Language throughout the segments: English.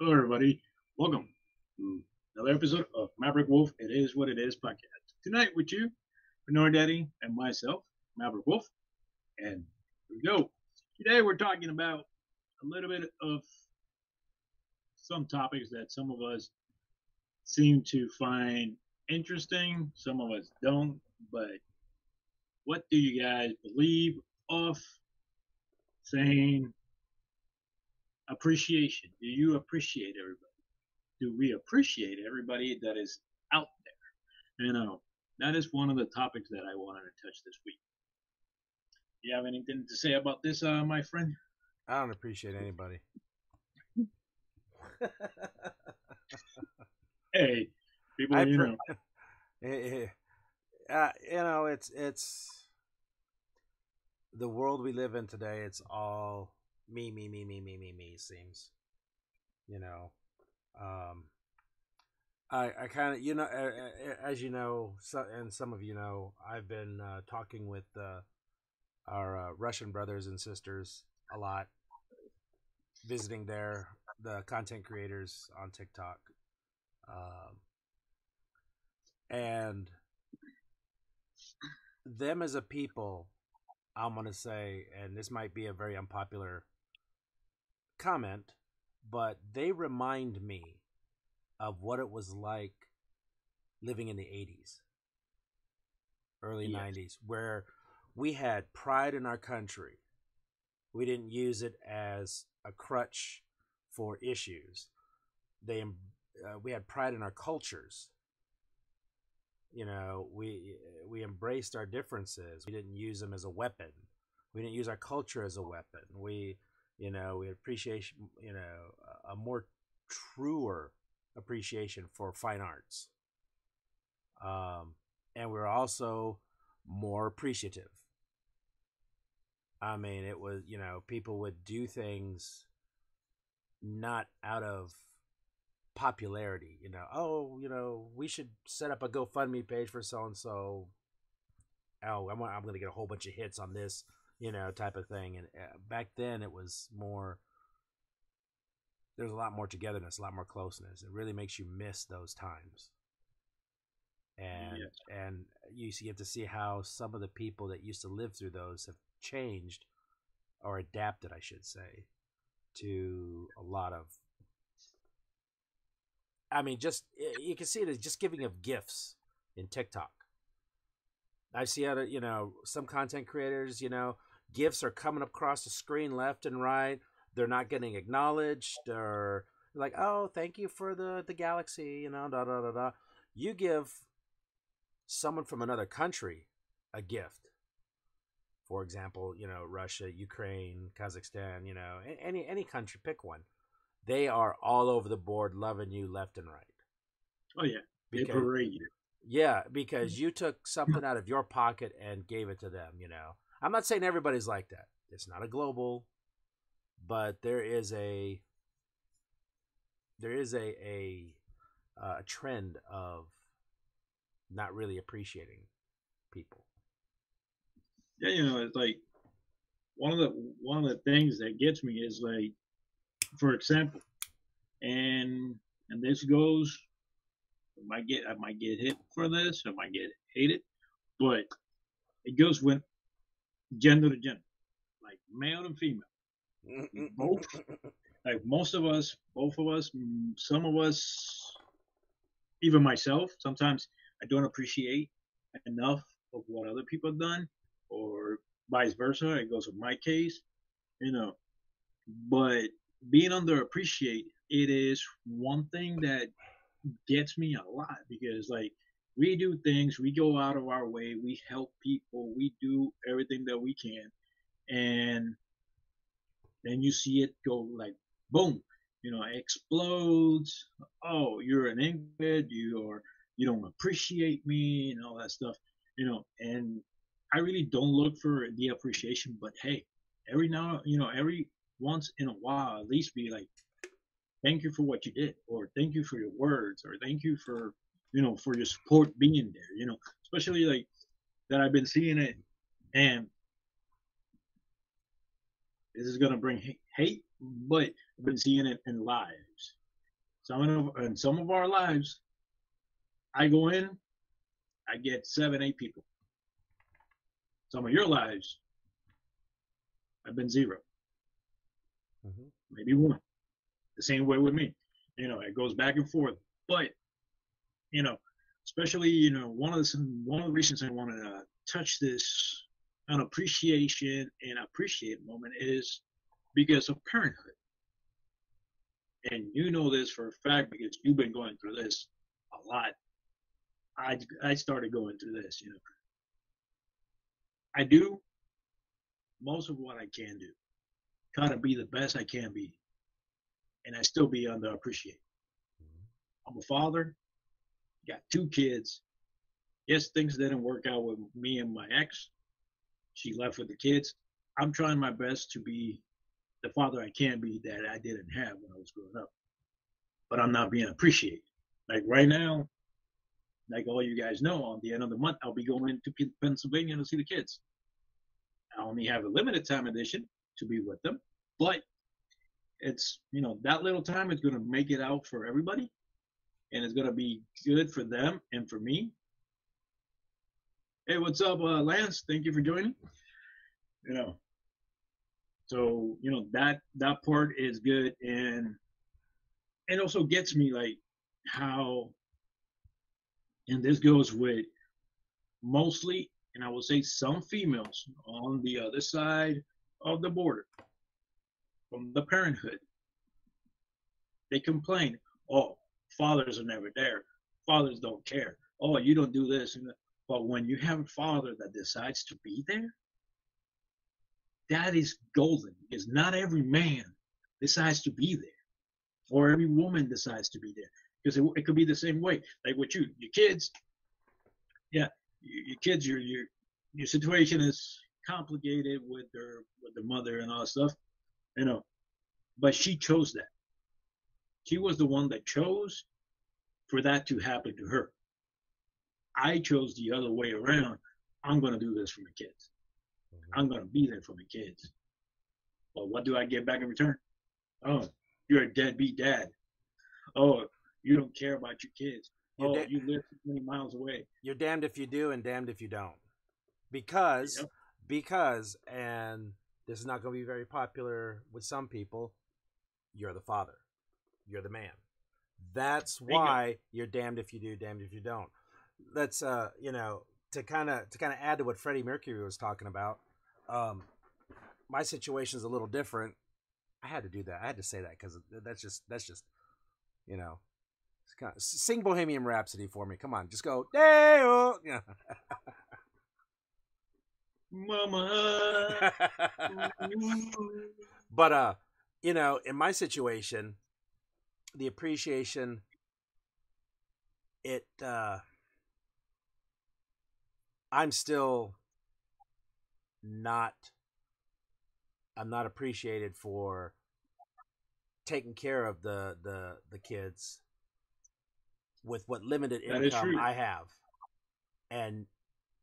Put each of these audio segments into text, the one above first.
Hello, everybody. Welcome to another episode of Maverick Wolf. It is what it is podcast. Tonight with you, Bernard Daddy, and myself, Maverick Wolf. And here we go. Today we're talking about a little bit of some topics that some of us seem to find interesting, some of us don't. But what do you guys believe of saying appreciation. Do you appreciate everybody? Do we appreciate everybody that is out there? You know, that is one of the topics that I wanted to touch this week. You have anything to say about this, uh, my friend? I don't appreciate anybody. hey, people, I you know. uh, you know, it's it's the world we live in today. It's all me, me, me, me, me, me, me seems. You know, um, I I kind of you know as you know, and some of you know, I've been uh, talking with uh, our uh, Russian brothers and sisters a lot, visiting their the content creators on TikTok, um, and them as a people. I'm gonna say, and this might be a very unpopular comment, but they remind me of what it was like living in the 80s, early yes. 90s, where we had pride in our country. We didn't use it as a crutch for issues. They uh, we had pride in our cultures. You know, we we embraced our differences. We didn't use them as a weapon. We didn't use our culture as a weapon. We you know, we appreciation, you know, a more truer appreciation for fine arts. Um, and we are also more appreciative. I mean, it was, you know, people would do things not out of popularity, you know, oh, you know, we should set up a GoFundMe page for so and so. Oh, I'm, I'm going to get a whole bunch of hits on this you know, type of thing. And uh, back then, it was more. There's a lot more togetherness, a lot more closeness. It really makes you miss those times. And yes. and you get to see how some of the people that used to live through those have changed, or adapted, I should say, to a lot of I mean, just you can see it as just giving of gifts in TikTok. I see other, you know, some content creators, you know, gifts are coming across the screen left and right. They're not getting acknowledged or like, oh, thank you for the the galaxy, you know, da da da da. You give someone from another country a gift. For example, you know, Russia, Ukraine, Kazakhstan, you know, any any country, pick one. They are all over the board loving you left and right. Oh yeah. They because, parade you. Yeah, because mm. you took something out of your pocket and gave it to them, you know. I'm not saying everybody's like that. It's not a global, but there is a there is a a, uh, a trend of not really appreciating people. Yeah, you know, it's like one of the one of the things that gets me is like, for example, and and this goes, I might get I might get hit for this, I might get hated, but it goes when gender to gender, like male and female. both, like most of us, both of us, some of us, even myself, sometimes I don't appreciate enough of what other people have done, or vice versa. It goes with my case, you know. But being underappreciated, it is one thing that gets me a lot because, like, we do things, we go out of our way, we help people, we do everything that we can, and then you see it go like boom, you know, explodes. Oh, you're an invalid, you are you don't appreciate me and all that stuff, you know, and I really don't look for the appreciation, but hey, every now, you know, every once in a while, at least be like, thank you for what you did, or thank you for your words, or thank you for you know, for your support being there, you know, especially like that I've been seeing it and this is going to bring hate, but I've been seeing it in lives. Some of in some of our lives, I go in, I get seven, eight people. Some of your lives, I've been 0 mm-hmm. maybe one. The same way with me. You know, it goes back and forth. But, you know, especially, you know, one of the one of the reasons I wanted to touch this on appreciation and appreciate moment is because of parenthood. And you know this for a fact because you've been going through this a lot. I I started going through this, you know. I do most of what I can do. Try to be the best I can be. And I still be underappreciated. Mm-hmm. I'm a father, got two kids. Yes, things didn't work out with me and my ex. She left with the kids. I'm trying my best to be the father I can be that I didn't have when I was growing up. But I'm not being appreciated. Like right now, like all you guys know, on the end of the month, I'll be going to Pennsylvania to see the kids. I only have a limited time edition to be with them, but it's you know that little time is going to make it out for everybody, and it's going to be good for them and for me. Hey, what's up, uh, Lance? Thank you for joining. You know, so you know that that part is good, and it also gets me like how and this goes with mostly, and I will say some females on the other side of the border from the parenthood. They complain, oh, fathers are never there. Fathers don't care. Oh, you don't do this. But when you have a father that decides to be there, that is golden because not every man decides to be there or every woman decides to be there because it, it, could be the same way. Like with you, your kids, yeah, your, your kids, your your your situation is complicated with their with the mother and all that stuff, you know, but she chose that. She was the one that chose for that to happen to her. I chose the other way around. I'm going to do this for my kids. Mm-hmm. I'm going to be there for my kids. But what do I get back in return? Oh, you're a deadbeat dad. Oh, you don't care about your kids. You're oh, da- you live 20 miles away. You're damned if you do and damned if you don't. Because, yep. because, and this is not going to be very popular with some people, you're the father. You're the man. That's why you are damned if you do, damned if you don't. Let's, uh, you know, to kind of to kind of add to what Freddie Mercury was talking about. Um, my situation is a little different. I had to do that. I had to say that because that's just that's just, you know, Sing Bohemian Rhapsody for me. Come on, just go. Yeah. Mama. but uh, you know, in my situation, the appreciation it uh I'm still not I'm not appreciated for taking care of the the the kids with what limited income I have, and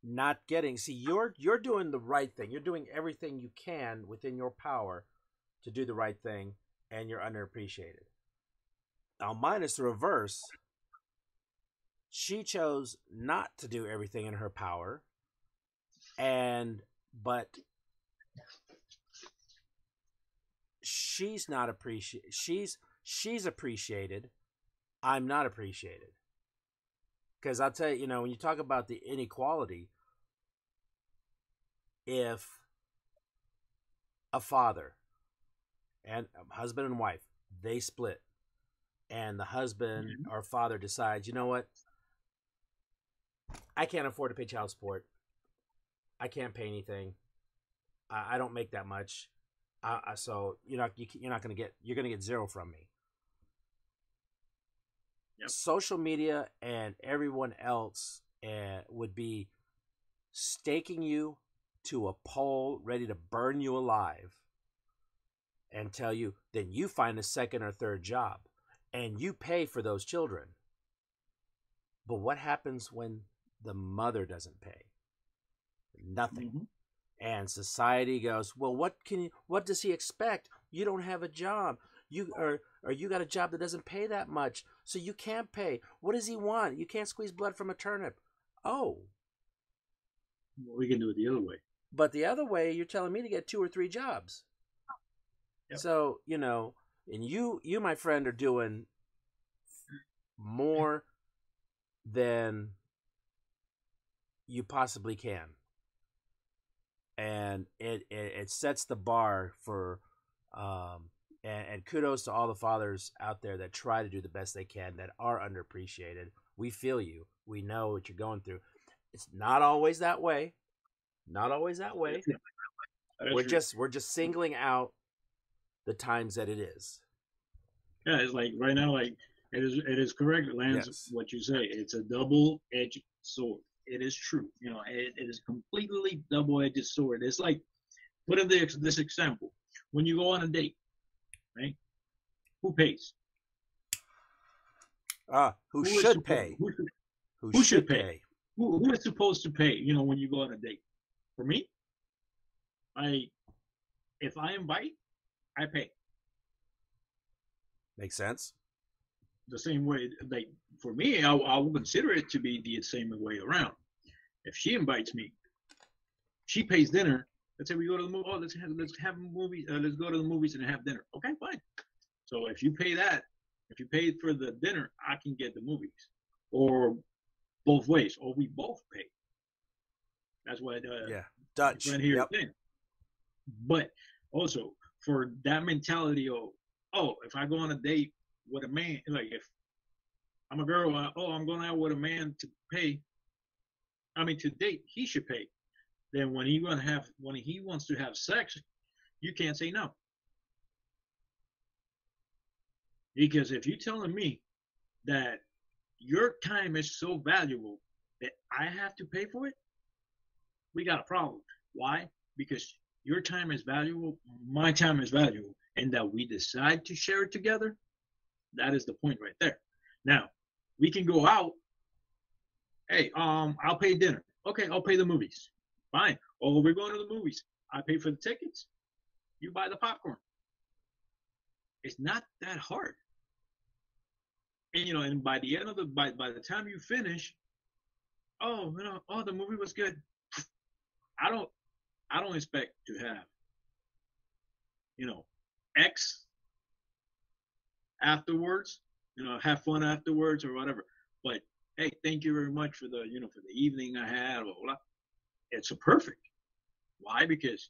not getting. See, you're you're doing the right thing. You're doing everything you can within your power to do the right thing, and you're underappreciated. Now, mine is the reverse. She chose not to do everything in her power, and but she's not appreciated. She's she's appreciated I'm not appreciated. Because I'll tell you, you know, when you talk about the inequality, if a father and a husband and wife, they split, and the husband mm-hmm. or father decides, you know what, I can't afford to pay child support. I can't pay anything. I, I don't make that much. I, so you're not you, you're not going to get you're going to get zero from me. Yep. Social media and everyone else uh, would be staking you to a pole, ready to burn you alive, and tell you, then you find a second or third job and you pay for those children. But what happens when the mother doesn't pay? Nothing. Mm-hmm. And society goes, well, what can you, what does he expect? you don't have a job. You or or you got a job that doesn't pay that much, so you can't pay. What does he want? You can't squeeze blood from a turnip. Oh, Well, we can do it the other way. but the other way, you're telling me to get two or three jobs. Yep. So you know, and you you my friend are doing more than you possibly can. And it, it it sets the bar for um and, and kudos to all the fathers out there that try to do the best they can that are underappreciated. We feel you. We know what you're going through. It's not always that way. Not always that way. We're just we're just singling out the times that it is yeah. It's like right now, like it is. It is correct, Lance. Yes. What you say. It's a double-edged sword. It is true. You know, it, it is completely double-edged sword. It's like put in this this example. When you go on a date, right? Who pays? ah who, is should pay Who should who, who should pay? pay who, who is supposed to pay you know when you go on a date for me i if i invite i pay. Makes sense? The same way like for me i, I will consider it to be the same way around. If she invites me she pays dinner. Let's say we go to the movie oh let's have let's have a movie uh, let's go to the movies and have dinner. Okay fine. So if you pay that if you pay for the dinner i can get the movies. Or both ways or we both pay. That's what uh, yeah. Dutch. Right here yep. But also for that mentality of, oh, if I go on a date with a man, like if I'm a girl, uh, oh, I'm going out with a man to pay. I mean, to date, he should pay. Then when he gonna have, when he wants to have sex, you can't say no. Because if you're telling me that your time is so valuable that I have to pay for it, we got a problem. Why? Because your time is valuable, my time is valuable, and that we decide to share it together, that is the point right there. Now, we can go out. Hey, um, I'll pay dinner. Okay, I'll pay the movies. Fine. Oh, we're going to the movies. I pay for the tickets. You buy the popcorn. It's not that hard. And you know, and by the end of the by by the time you finish, oh, you know, oh, the movie was good. I don't I don't expect to have, you know, X afterwards, you know, have fun afterwards or whatever. But hey, thank you very much for the, you know, for the evening I had. Blah, blah. It's a perfect. Why? Because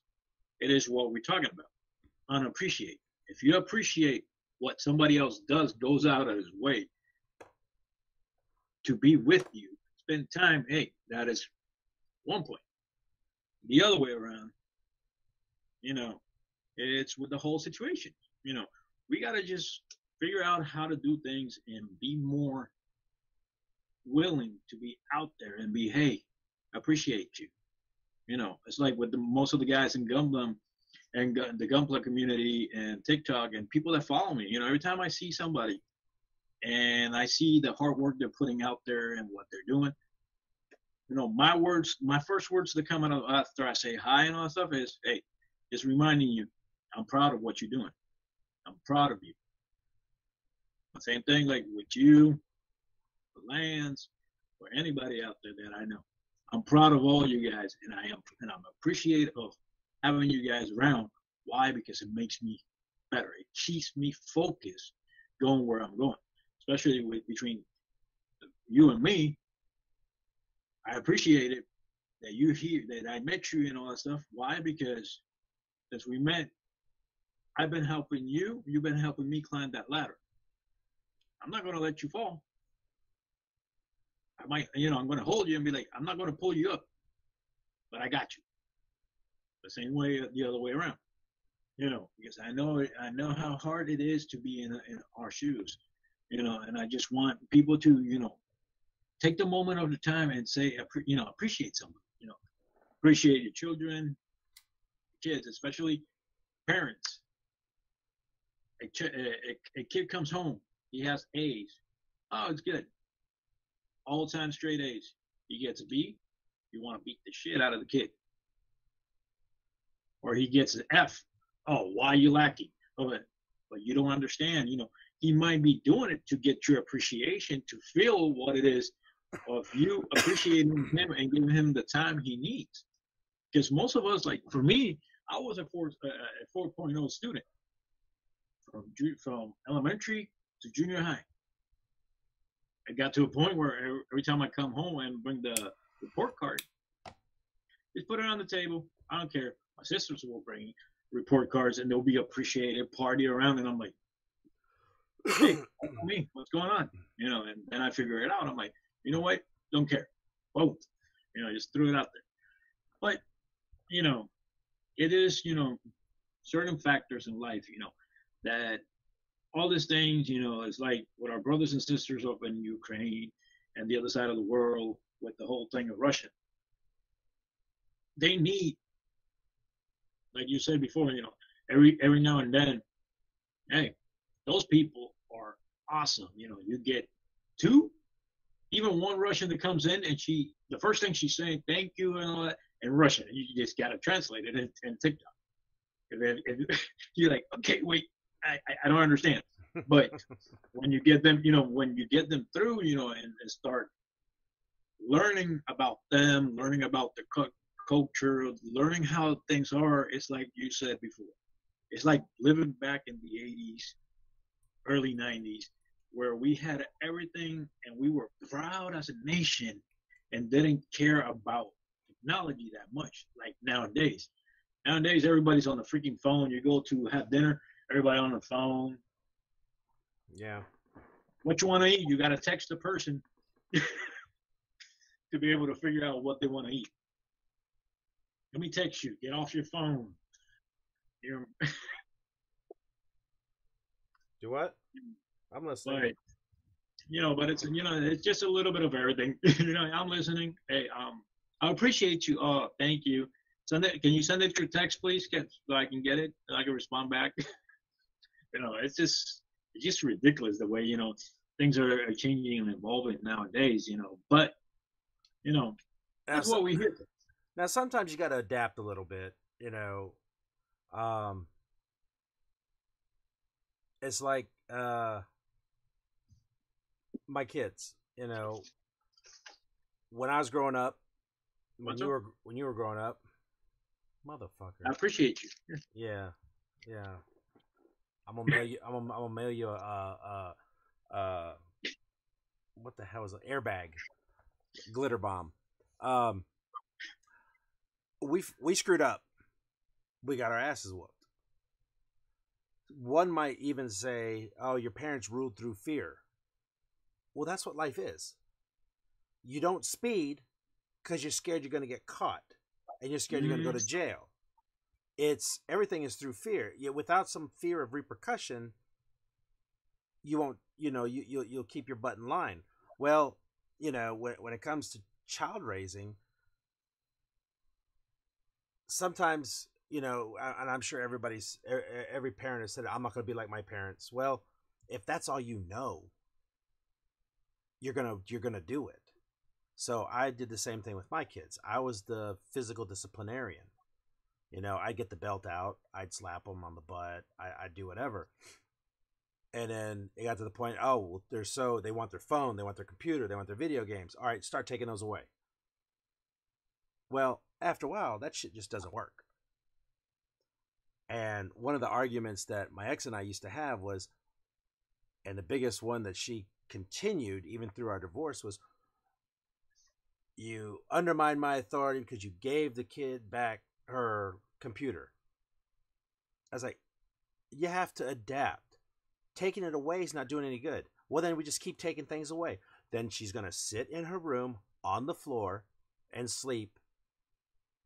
it is what we're talking about. Unappreciate. If you appreciate what somebody else does, goes out of his way to be with you, spend time, hey, that is one point the other way around, you know, it's with the whole situation. You know, we got to just figure out how to do things and be more willing to be out there and be, hey, appreciate you. You know, it's like with the, most of the guys in Gumblum and gu- the Gunpla community and TikTok and people that follow me. You know, every time I see somebody and I see the hard work they're putting out there and what they're doing, you know, my words, my first words that come out of after I say hi and all that stuff is, hey, just reminding you, I'm proud of what you're doing. I'm proud of you. Same thing like with you, the Lance, or anybody out there that I know. I'm proud of all you guys, and I am, and I'm appreciative of having you guys around. Why? Because it makes me better. It keeps me focused, going where I'm going. Especially with between you and me, I appreciate it that you're here, that I met you and all that stuff. Why? Because since we met, I've been helping you. You've been helping me climb that ladder. I'm not going to let you fall. I might, you know, I'm going to hold you and be like, I'm not going to pull you up, but I got you. The same way, the other way around. You know, because I know, I know how hard it is to be in, in our shoes. You know, and I just want people to, you know, take the moment of the time and say, you know, appreciate someone. You know, appreciate your children, kids, especially parents. A, ch- a, a, kid comes home, he has A's. Oh, it's good. All time straight A's. He gets a B, you want to beat the shit out of the kid. Or he gets an F. Oh, why are you lacking? Oh, but but you don't understand. You know, he might be doing it to get your appreciation, to feel what it is of you appreciating him and giving him the time he needs. Because most of us, like for me, I was a four uh, a 4.0 student from from elementary to junior high. I got to a point where every time I come home and bring the report card, just put it on the table. I don't care. My sisters will bring report cards and they'll be appreciated, party around, and I'm like, hey, me, what's going on? You know, and then I figure it out. I'm like, you know what? Don't care. Both. You know, just threw it out there. But, you know, it is, you know, certain factors in life, you know, that all these things, you know, it's like what our brothers and sisters up in Ukraine and the other side of the world with the whole thing of Russia. They need, like you said before, you know, every every now and then, hey, those people are awesome. You know, you get two, even one Russian that comes in and she, the first thing she's saying, thank you and all that in Russian. You just got to translate it in, in TikTok. And then and you're like, okay, wait, I, I don't understand. But when you get them, you know, when you get them through, you know, and, and start learning about them, learning about the culture, learning how things are, it's like you said before. It's like living back in the 80s, early 90s, where we had everything and we were proud as a nation and didn't care about technology that much like nowadays. Nowadays, everybody's on the freaking phone. You go to have dinner, everybody on the phone. Yeah. What you want to eat, you got to text the person to be able to figure out what they want to eat. Let me text you. Get off your phone. You're Do what? Mm. I'm listening. But, you know, but it's you know, it's just a little bit of everything. you know, I'm listening. Hey, um, I appreciate you. Uh, thank you. Send it. Can you send it through text, please, so I can get it and I can respond back. you know, it's just it's just ridiculous the way you know things are, changing and evolving nowadays. You know, but you know that's now, what we hear. Now, sometimes you got to adapt a little bit. You know, um, it's like uh, my kids. You know, when I was growing up, when What's you up? were when you were growing up, motherfucker. I appreciate you. Yeah, yeah. I'm gonna mail you. I'm gonna, I'm gonna mail you a, uh, uh, uh, what the hell is an Airbag, glitter bomb. Um, we we screwed up. We got our asses whooped. One might even say, "Oh, your parents ruled through fear." Well, that's what life is. You don't speed because you're scared you're going to get caught and you're scared mm-hmm. you're going to go to mm-hmm. jail. It's everything is through fear. Yet without some fear of repercussion, you won't. You know, you you'll, you'll keep your butt in line. Well, you know, when when it comes to child raising, sometimes you know, and I'm sure everybody's every parent has said, "I'm not going to be like my parents." Well, if that's all you know, you're gonna you're gonna do it. So I did the same thing with my kids. I was the physical disciplinarian. You know, I'd get the belt out, I'd slap them on the butt, I, I'd do whatever. And then it got to the point, oh, well, they're so, they want their phone, they want their computer, they want their video games. All right, start taking those away. Well, after a while, that shit just doesn't work. And one of the arguments that my ex and I used to have was, and the biggest one that she continued even through our divorce was, you undermined my authority because you gave the kid back her computer. I was like, you have to adapt. Taking it away is not doing any good. Well, then we just keep taking things away. Then she's going to sit in her room on the floor and sleep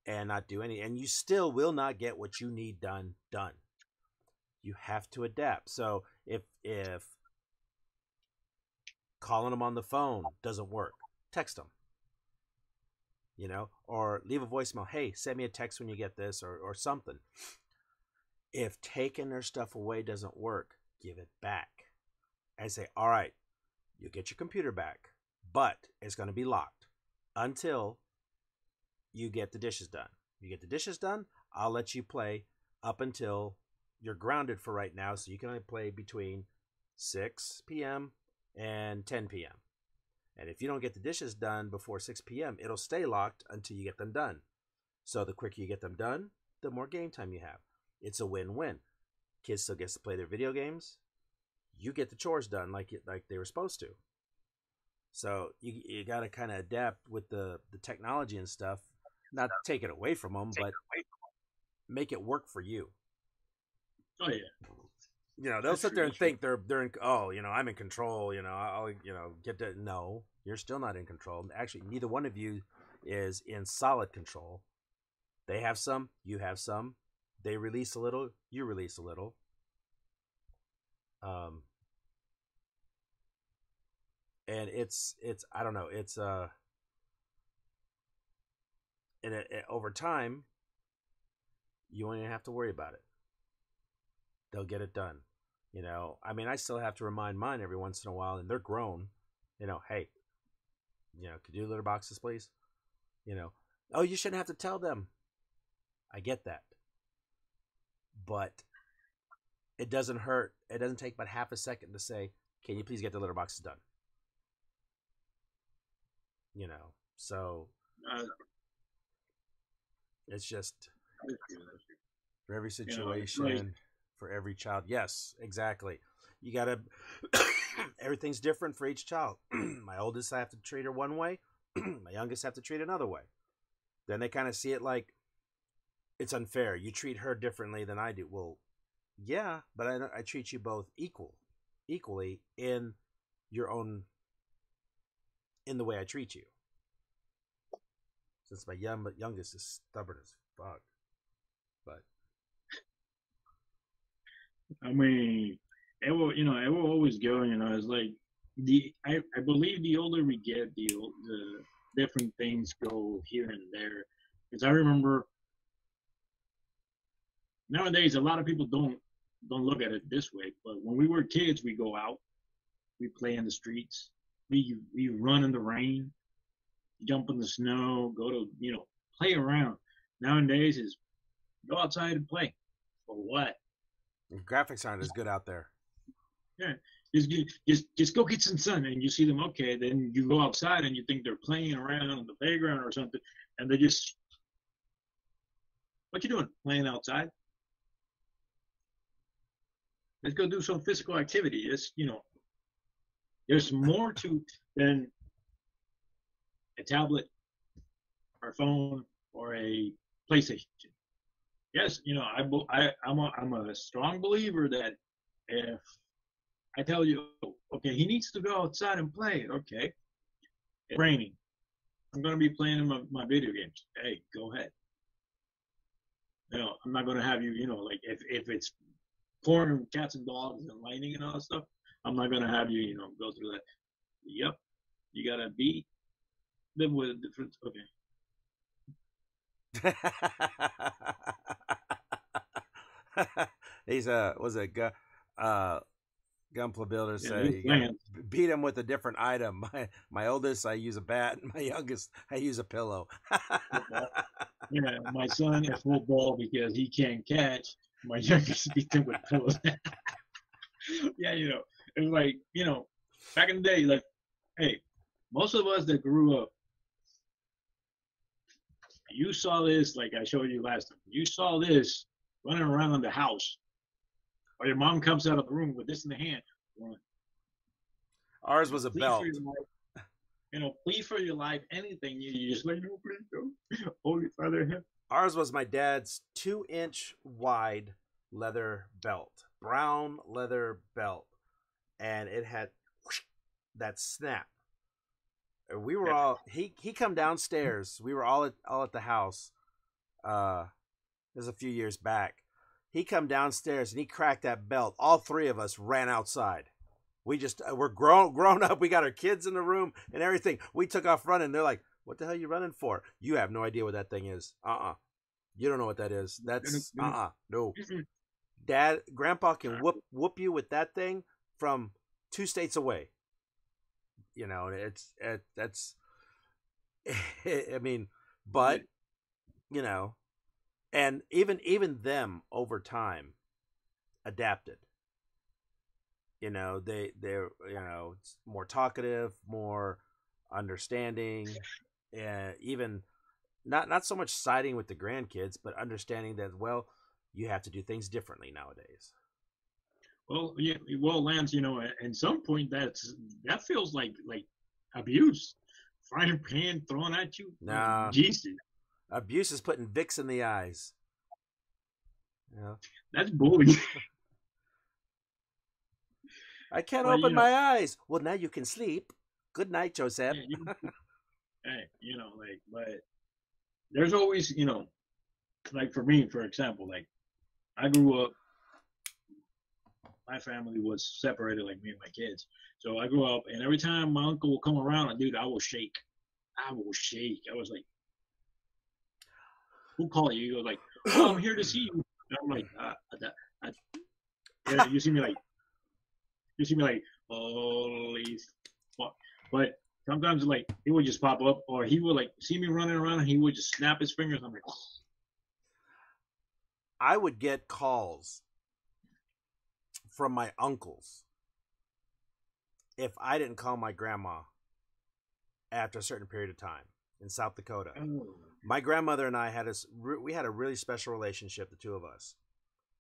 and not do any. And you still will not get what you need done done. You have to adapt. So if if calling them on the phone doesn't work, text them you know, or leave a voicemail. Hey, send me a text when you get this, or or something. If taking their stuff away doesn't work, give it back. And say, all right, you get your computer back, but it's going to be locked until you get the dishes done. You get the dishes done, I'll let you play up until you're grounded for right now, so you can only play between 6 p.m. and 10 p.m. And if you don't get the dishes done before 6 p.m., it'll stay locked until you get them done. So the quicker you get them done, the more game time you have. It's a win-win. Kids still gets to play their video games. You get the chores done like like they were supposed to. So you you got to kind of adapt with the the technology and stuff. Not take it away from them, but make it work for you. Oh yeah. You know, they'll That's sit there and true. think they're they're in, oh, you know, I'm in control. You know, I'll you know get to no, you're still not in control. Actually, neither one of you is in solid control. They have some, you have some. They release a little, you release a little. Um, and it's it's I don't know, it's uh, and it, it- over time, you won't even have to worry about it. They'll get it done. You know, I mean, I still have to remind mine every once in a while, and they're grown. You know, hey, you know, could you do litter boxes, please? You know, oh, you shouldn't have to tell them. I get that, but it doesn't hurt. It doesn't take but half a second to say, "Can you please get the litter boxes done?" You know, so Uh, it's just that's true, that's true. for every know, situation, like- for every child. Yes, exactly. You gotta. everything's different for each child. My oldest, I have to treat her one way. My youngest, I have to treat another way. Then they kind of see it like it's unfair. You treat her differently than I do. Well, yeah, but I, I treat you both equal, equally in your own, in the way I treat you. Since my young, youngest is stubborn as fuck, I mean, it will, you know, it will always go. You know, it's like the I, I believe the older we get, the the different things go here and there. Because I remember nowadays a lot of people don't don't look at it this way, but when we were kids, we go out, we play in the streets, we we run in the rain, jump in the snow, go to you know play around. Nowadays is go outside and play. For what? Graphics aren't as good out there. Yeah, just just just go get some sun and you see them okay then you go outside and you think they're playing around on the playground or something and they just what you doing playing outside? Let's go do some physical activity. It's you know there's more to than a tablet or a phone or a playstation yes you know I, I I'm a, i'm a strong believer that if I tell you, okay, he needs to go outside and play. Okay, it's raining. I'm gonna be playing my, my video games. Hey, go ahead. You know, I'm not gonna have you. You know, like if if it's pouring cats and dogs and lightning and all that stuff, I'm not gonna have you. You know, go through that. Yep, you gotta be live with a difference. Okay, He's a was a gu- uh Gunpla builder Yeah, say you gotta playing. b- beat him with a different item. My my oldest I use a bat, my youngest I use a pillow. yeah, my son at football because he can't catch. My youngest beat him with pillows. yeah, you know, it was like you know, back in the day, like, hey, most of us that grew up, you saw this, like I showed you last time. You saw this running around in the house, or your mom comes out of the room with this in the hand. Run. Ours was a Plead belt. Life. You know, plea for your life. Anything you, you just like, no, please don't. Holy Father, in. Ours was my dad's two inch wide leather belt, brown leather belt, and it had whoosh, that snap. We were all he he come downstairs. We were all at all at the house. Uh, this was a few years back. He come downstairs and he cracked that belt. All three of us ran outside. We just uh, we're grown grown up. We got our kids in the room and everything. We took off running. They're like, "What the hell are you running for? You have no idea what that thing is. Uh uh You don't know what that is. That's uh uh no. Dad, Grandpa can whoop whoop you with that thing from two states away. You know, it's it, that's. I mean, but you know, and even even them over time, adapted. You know, they they're you know more talkative, more understanding, and even not not so much siding with the grandkids, but understanding that well, you have to do things differently nowadays. Well, yeah, well, Lance, you know, at some point that's that feels like like abuse, frying pan thrown at you. Nah, Jesus, abuse is putting Vicks in the eyes. Yeah, that's bullying. I can't well, open you know, my eyes. Well, now you can sleep. Good night, Joseph. you, hey, you know, like, but there's always, you know, like for me, for example, like I grew up, my family was separated, like me and my kids. So I grew up, and every time my uncle would come around, dude, I will shake. I will shake. I was like, "Who called you?" He goes like, "Oh, I'm here to see you." And I'm like, ah, I, "You see me like you see me like, holy fuck. But sometimes like he would just pop up or he would like see me running around and he would just snap his fingers. I'm like. I would get calls from my uncles if I didn't call my grandma after a certain period of time in South Dakota. Oh. My grandmother and I had a we had a really special relationship, the two of us.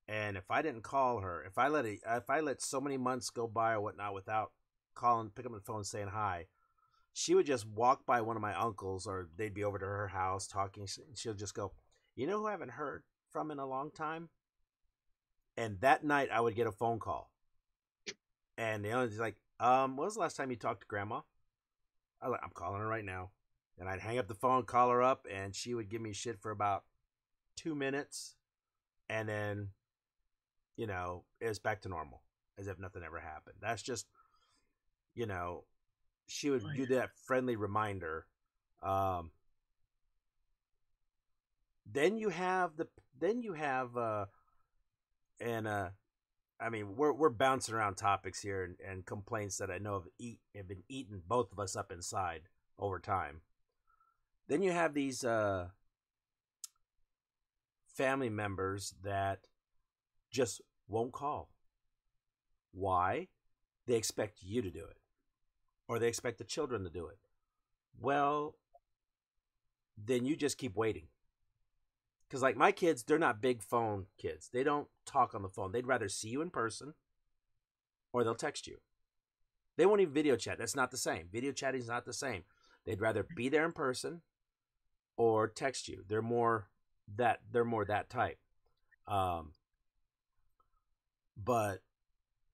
And if I didn't call her, if I let it, if I let so many months go by or whatnot without calling, pick up the phone, saying hi, she would just walk by one of my uncles, or they'd be over to her house talking. She'll just go, "You know who I haven't heard from in a long time?" And that night, I would get a phone call, and the owner's like, "Um, when was the last time you talked to Grandma?" Like, I'm calling her right now, and I'd hang up the phone, call her up, and she would give me shit for about two minutes, and then you know, it's back to normal as if nothing ever happened. That's just, you know, she would do that friendly reminder. Um, then you have the then you have uh and uh I mean we're we're bouncing around topics here and, and complaints that I know have eat have been eating both of us up inside over time. Then you have these uh family members that just won't call. Why? They expect you to do it, or they expect the children to do it. Well, then you just keep waiting. Because, like my kids, they're not big phone kids. They don't talk on the phone. They'd rather see you in person or they'll text you. They won't even video chat. That's not the same. Video chatting is not the same. They'd rather be there in person or text you. They're more that they're more that type. Um, but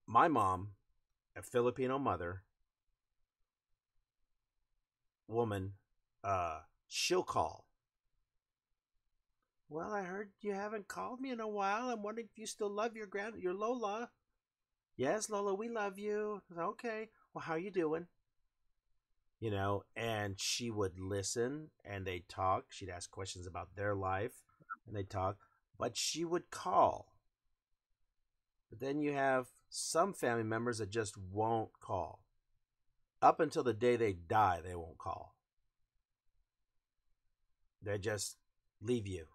my mom, a Filipino mother, woman, uh, she'll call. Well, I heard you haven't called me in a while. I'm wondering if you still love your grand your Lola. Yes, Lola, we love you. Okay. Well, how you doing? You know, and she would listen and they'd talk. She'd ask questions about their life and they'd talk. But she would call. But then you have some family members that just won't call. Up until the day they die, they won't call. They just leave you,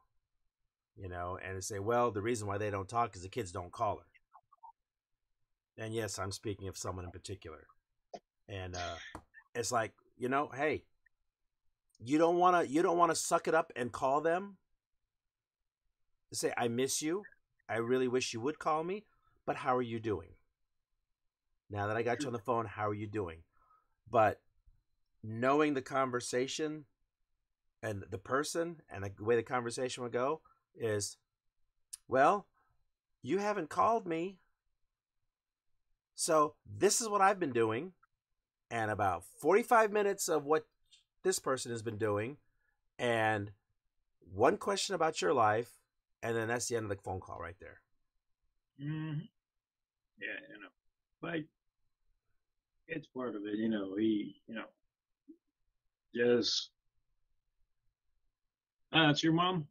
you know, and say, well, the reason why they don't talk is the kids don't call her. And yes, I'm speaking of someone in particular. And uh, it's like, you know, hey, you don't want to you don't want to suck it up and call them. Say, I miss you. I really wish you would call me but how are you doing? Now that I got you on the phone, how are you doing? But knowing the conversation and the person and the way the conversation would go is, well, you haven't called me. So this is what I've been doing. And about 45 minutes of what this person has been doing. And one question about your life. And then that's the end of the phone call right there. Mm-hmm. Yeah, you know, but it's part of it. You know, he, you know, just uh, it's your mom.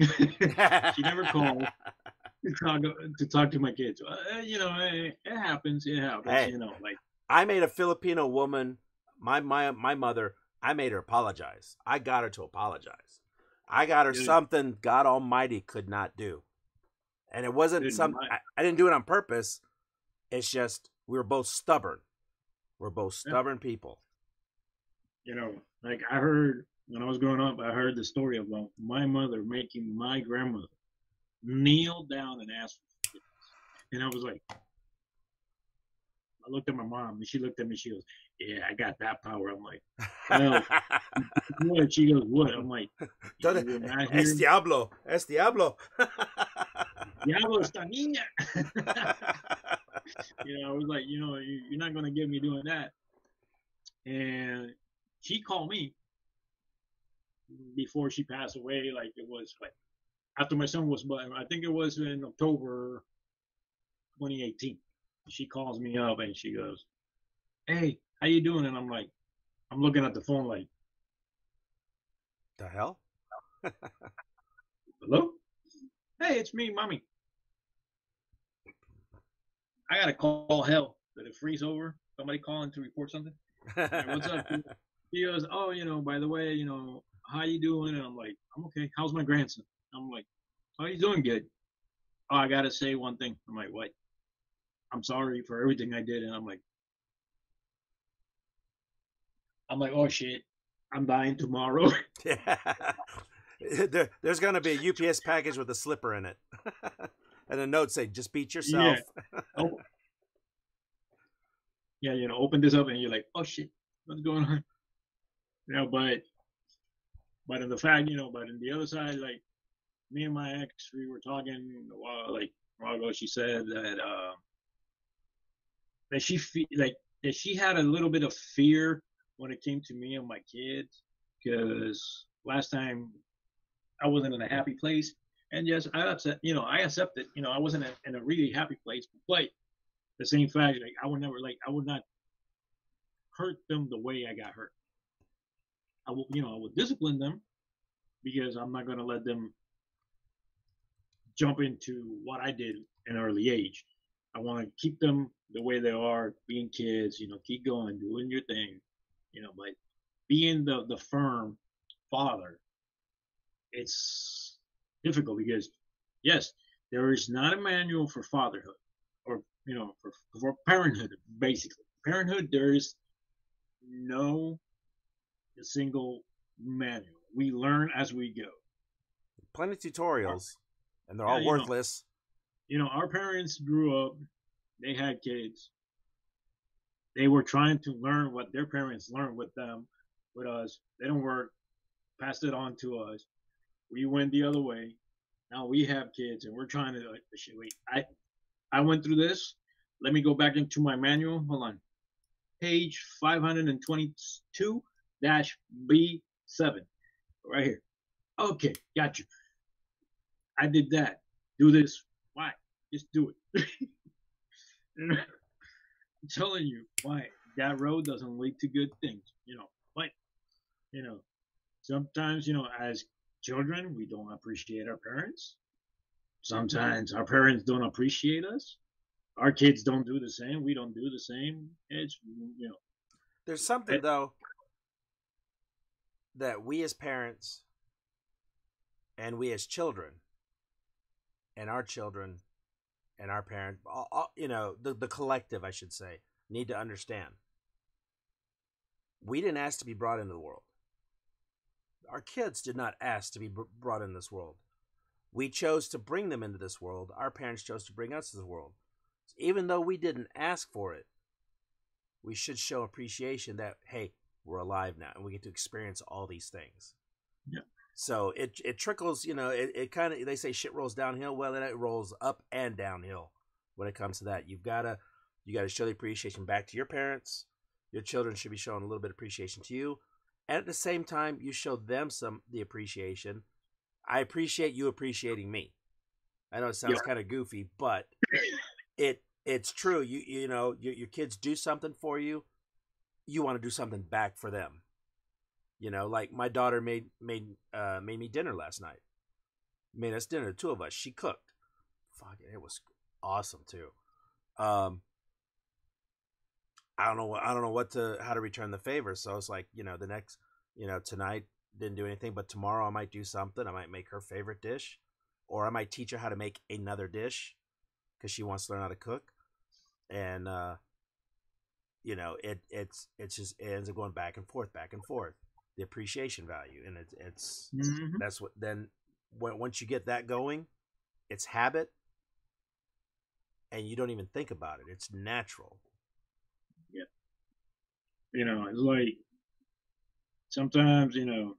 She never called to talk to talk to my kids. Uh, you know, it, it, happens. It happens. Hey, you know, like I made a Filipino woman, my my my mother. I made her apologize. I got her to apologize. I got her yeah. something God Almighty could not do And it wasn't Dude, some I, I didn't do it on purpose. It's just we were both stubborn. We're both Yeah. stubborn people. You know, like I heard when I was growing up, I heard the story about uh, my mother making my grandmother kneel down and ask for forgiveness. And I was like, I looked at my mom and she looked at me. She goes, "Yeah, I got that power." I'm like, Well, "What?" She goes, "What?" I'm like, Don't- "You were not es diablo, es diablo. Diablo esta niña." you know, I was like, you know, you're not gonna get me doing that. And she called me before she passed away. Like it was like after my son was born. I think it was in October 2018. She calls me up and she goes, "Hey, how you doing?" And I'm like, I'm looking at the phone like, the hell? "Hello? Hey, it's me, mommy. I gotta call hell. Did it freeze over? Somebody calling to report something?" what's up. He goes, "Oh, you know, by the way, you know, how you doing?" And I'm like, "I'm okay. How's my grandson?" I'm like, "Oh, he's doing good." Oh, I gotta say one thing. I'm like, "What?" I'm sorry for everything I did, and I'm like, I'm like, "Oh shit, I'm dying tomorrow." there, there's gonna be a UPS package with a slipper in it, and a note saying, "Just beat yourself." Yeah. oh. Yeah, you know, open this up, and you're like, "Oh shit, what's going on?" Know, but but in the fact, you know, but in the other side, like me and my ex, we were talking a while, like a while ago. She said that uh, that she fe- like that she had a little bit of fear when it came to me and my kids because last time I wasn't in a happy place, and yes, I upset, you know, I accepted, you know, I wasn't in- a really happy place, but the same fact, like I would never, like I would not hurt them the way I got hurt. I will, you know, I would discipline them because I'm not going to let them jump into what I did in early age. I want to keep them the way they are, being kids, you know, keep going, doing your thing, you know, but being the, the firm father, it's difficult because, yes, there is not a manual for fatherhood or, you know, for, for parenthood, basically. Parenthood, there is no single manual. We learn as we go. Plenty of tutorials, and they're Yeah, all know. worthless. you know, our parents grew up, they had kids. They were trying to learn what their parents learned with them, with us. They don't work, passed it on to us. We went the other way. Now we have kids and we're trying to like shit, wait, I I went through this. Let me go back into my manual. Hold on. Page 522 dash B7. Right here. Okay, got you. I did that. Do this. Why? Just do it. I'm telling you, why? That road doesn't lead to good things, you know. But, you know, sometimes, you know, as children, we don't appreciate our parents. Sometimes our parents don't appreciate us. Our kids don't do the same. We don't do the same. It's, you know, There's something Eh. though that we as parents and we as children and our children and our parents, all, all, you know, the, the collective, I should say, need to understand. We didn't ask to be brought into the world. Our kids did not ask to be brought in this world. We chose to bring them into this world. Our parents chose to bring us to the world. Even though we didn't ask for it, we should show appreciation that hey we're alive now and we get to experience all these things. Yeah. so it it trickles you know it, it kind of they say shit rolls downhill. Well then it rolls up and downhill when it comes to that. You've got to you got to show the appreciation back to your parents. Your children should be showing a little bit of appreciation to you. And at the same time you show them some the appreciation. I appreciate you appreciating me. I know it sounds Yeah. kind of goofy but it it's true. You you know your your kids do something for you, you want to do something back for them. You know, like my daughter made made uh made me dinner last night. Made us dinner, two of us. She cooked. Fuck it, it was awesome too. Um, I don't know I don't know what to how to return the favor. So it's like you know the next you know tonight didn't do anything, but tomorrow I might do something. I might make her favorite dish, or I might teach her how to make another dish because she wants to learn how to cook, and uh, you know, it it's it's just it ends up going back and forth, back and forth. The appreciation value, and it's it's Mhm. that's what then when, once you get that going, it's habit, and you don't even think about it. It's natural. Yeah. You know, it's like sometimes, you know,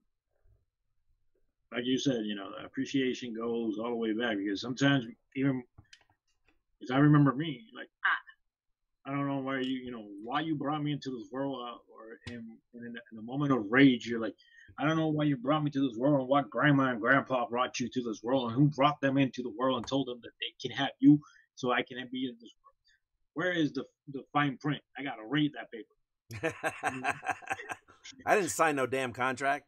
like you said, you know, appreciation goes all the way back because sometimes even because I remember me like I don't know why you you know why you brought me into this world uh, or in, in, the, in the moment of rage you're like I don't know why you brought me to this world and what grandma and grandpa brought you to this world and who brought them into the world and told them that they can have you so I can be in this world. Where is the the fine print? I gotta read that paper. I didn't sign no damn contract.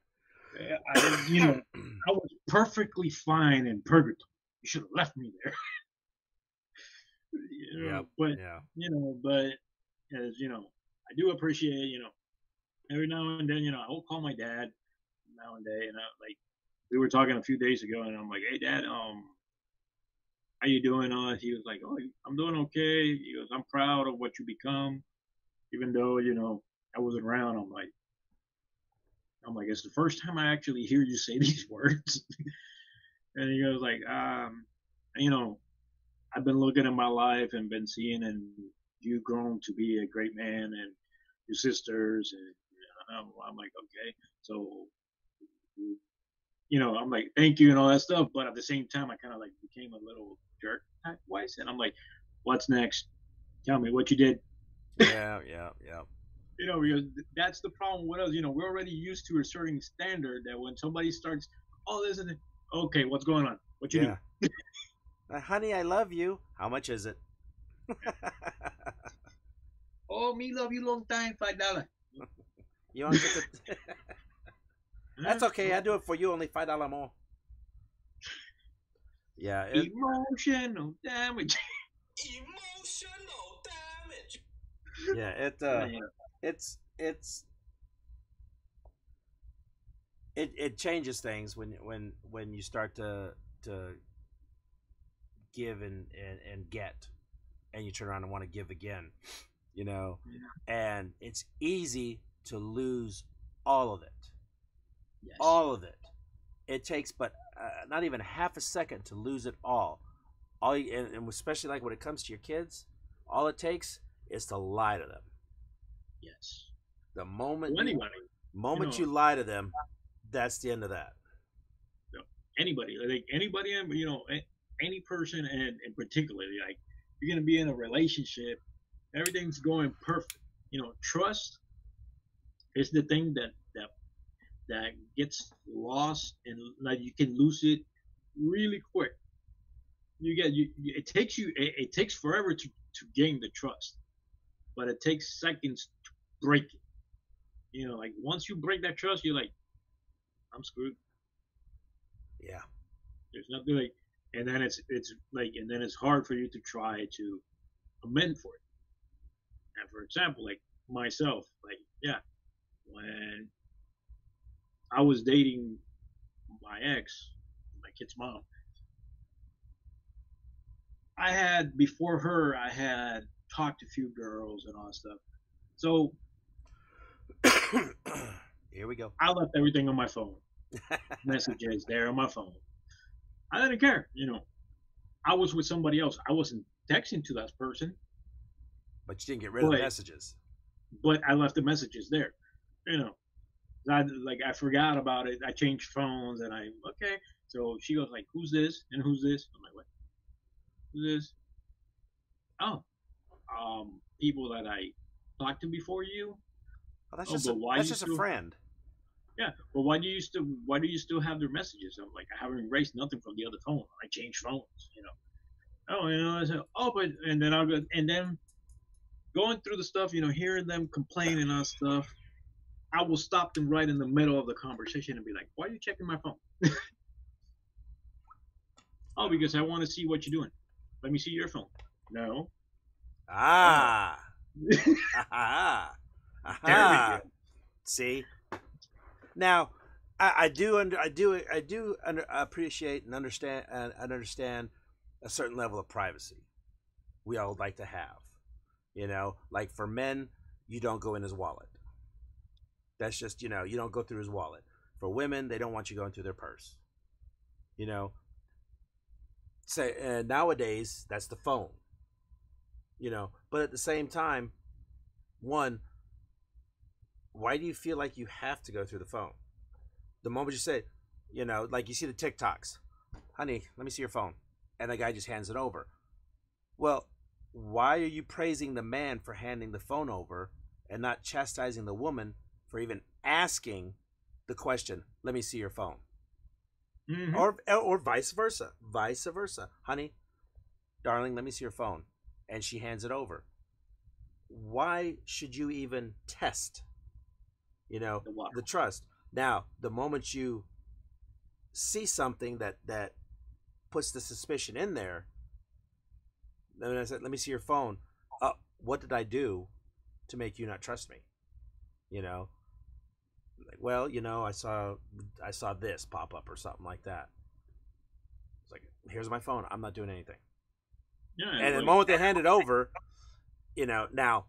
I, you know, I was perfectly fine in purgatory. You should have left me there. you know, Yep, but yeah. you know, but as you know, I do appreciate, you know, every now and then, you know, I will call my dad now and then, and I, like we were talking a few days ago, and I'm like, hey, dad, um, how you doing? Uh, he was like, oh, I'm doing okay. He goes, I'm proud of what you become, even though you know I wasn't around. I'm like. I'm like, it's the first time I actually hear you say these words. and he goes like, um, you know, I've been looking at my life and been seeing and you grown to be a great man and your sisters and you know, I'm, I'm like, okay, so you know, I'm like, thank you and all that stuff, but at the same time, I kind of like became a little jerk type wise, and I'm like, what's next? Tell me what you did Yeah, yeah, yeah. you know, because that's the problem with us. You know, we're already used to a certain standard that when somebody starts, oh, this is okay, what's going on? What you yeah. Uh, honey, I love you. How much is it? Oh, me love you long time, five dollar. you want to get the... That's okay. I do it for you. Only five dollar more. Yeah, it, Emotional damage. Emotional damage. yeah. It uh, Yeah. it's it's it it changes things when when when you start to to give and and, and get and you turn around and want to give again you know and it's easy to lose all of it Yes. all of it it takes but uh, not even half a second to lose it all all you, and, and especially like when it comes to your kids all it takes is to lie to them yes. the moment Well, you- anybody, moment know- you lie to them, that's the end of that. anybody, like anybody, you know, any person, and in particularly, like you're gonna be in a relationship, everything's going perfect. You know, trust is the thing that that that gets lost, and like you can lose it really quick. You get you. you- It takes you. It, it takes forever to to gain the trust, but it takes seconds to break it. You know, like once you break that trust, you're like, I'm screwed. Yeah. There's nothing like, and then it's it's like, and then it's hard for you to try to amend for it. And for example, like myself, like yeah, when I was dating my ex, my kid's mom, I had before her, I had talked to a few girls and all that stuff. So Here we go. I left everything on my phone. Messages there on my phone. I didn't care, you know. I was with somebody else. I wasn't texting to that person, But you didn't get rid of the messages. but I left the messages there. You know, I like I forgot about it. I changed phones and I okay. So she goes like, "Who's this and who's this?" I'm like, "What? Who's this?" Oh, um, people that I talked to before you. Oh, that's Oh, just a, that's just a friend. Yeah, but why do you still why do you still have their messages? I'm like, I haven't erased nothing from the other phone. I changed phones, you know. Oh, you know, I said, oh, but and then I'll go and then going through the stuff, you know, hearing them complain and all stuff. I will stop them right in the middle of the conversation and be like, "Why are you checking my phone?" oh, because I want to see what you're doing. Let me see your phone. No. Ah. There we go. See? Now, I, I do under I do I do under, appreciate and understand and, and understand a certain level of privacy. We all like to have, you know, like for men, you don't go in his wallet. That's just you know you don't go through his wallet. For women, they don't want you going through their purse. You know. Say uh, nowadays that's the phone. You know, but at the same time, one, why do you feel like you have to go through the phone? The moment you say, you know, like you see the TikToks, honey, let me see your phone, and the guy just hands it over. Well, why are you praising the man for handing the phone over and not chastising the woman for even asking the question, let me see your phone? Mhm. Or or vice versa. Vice versa. Honey, darling, let me see your phone. And she hands it over. Why should you even test? You know, The the trust. Now, the moment you see something that that puts the suspicion in there, then I said, "Let me see your phone." Uh, what did I do to make you not trust me? You know, like, well, you know, I saw I saw this pop up or something like that. It's like, here's my phone. I'm not doing anything. Yeah. And the moment they hand it over, you know, now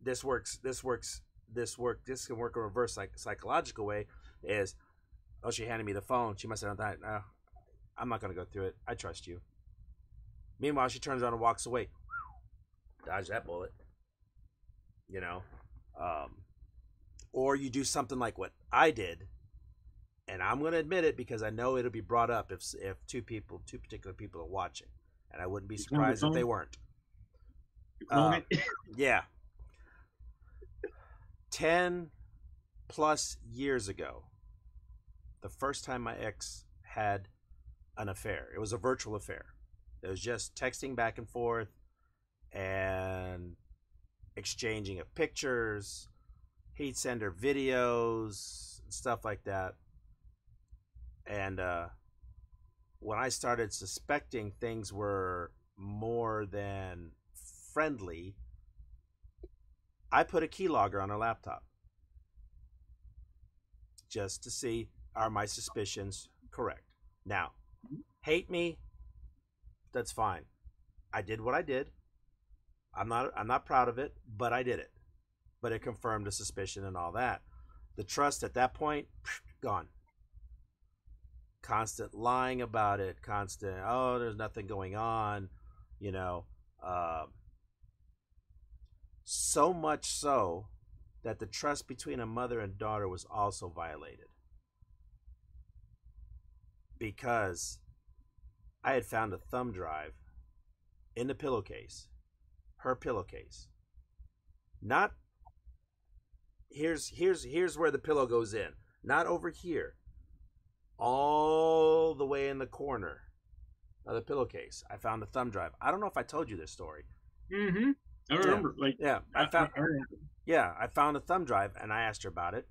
this works. This works. This work. This can work in reverse psych- psychological way. Is oh, she handed me the phone. She must have done that. No, I'm not gonna go through it. I trust you. Meanwhile, she turns around and walks away. Dodge that bullet. You know, um, or you do something like what I did, and I'm gonna admit it because I know it'll be brought up if if two people, two particular people are watching, and I wouldn't be You found the surprised if they weren't. Uh. Yeah. 10 plus years ago, the first time my ex had an affair, it was a virtual affair. It was just texting back and forth and exchanging of pictures. He'd send her videos stuff like that. And uh, when I started suspecting things were more than friendly, I put a keylogger on her laptop just to see are my suspicions correct. Now, hate me, that's fine. I did what I did. I'm not I'm not proud of it, but I did it. But it confirmed the suspicion and all that. The trust at that point gone. Constant lying about it, constant oh there's nothing going on, you know. Um so much so that the trust between a mother and daughter was also violated. Because I had found a thumb drive in the pillowcase, her pillowcase. Not here's here's here's where the pillow goes in. Not over here. All the way in the corner of the pillowcase. I found a thumb drive. I don't know if I told you this story. Mm-hmm. I remember. Like Yeah, I found I yeah, I found a thumb drive and I asked her about it.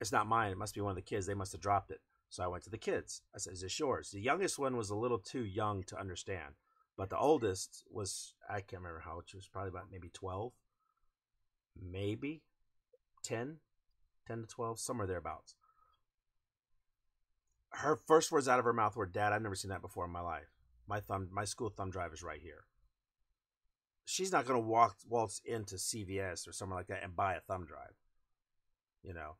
It's not mine. It must be one of the kids. They must have dropped it. So I went to the kids. I said, "Is this yours?" The youngest one was a little too young to understand, but the oldest was I can't remember how old she was. Probably about maybe twelve, maybe 10, 10 to twelve, somewhere thereabouts. Her first words out of her mouth were, "Dad, I've never seen that before in my life. My thumb, my school thumb drive is right here." She's not going to walk waltz into CVS or somewhere like that and buy a thumb drive. You know.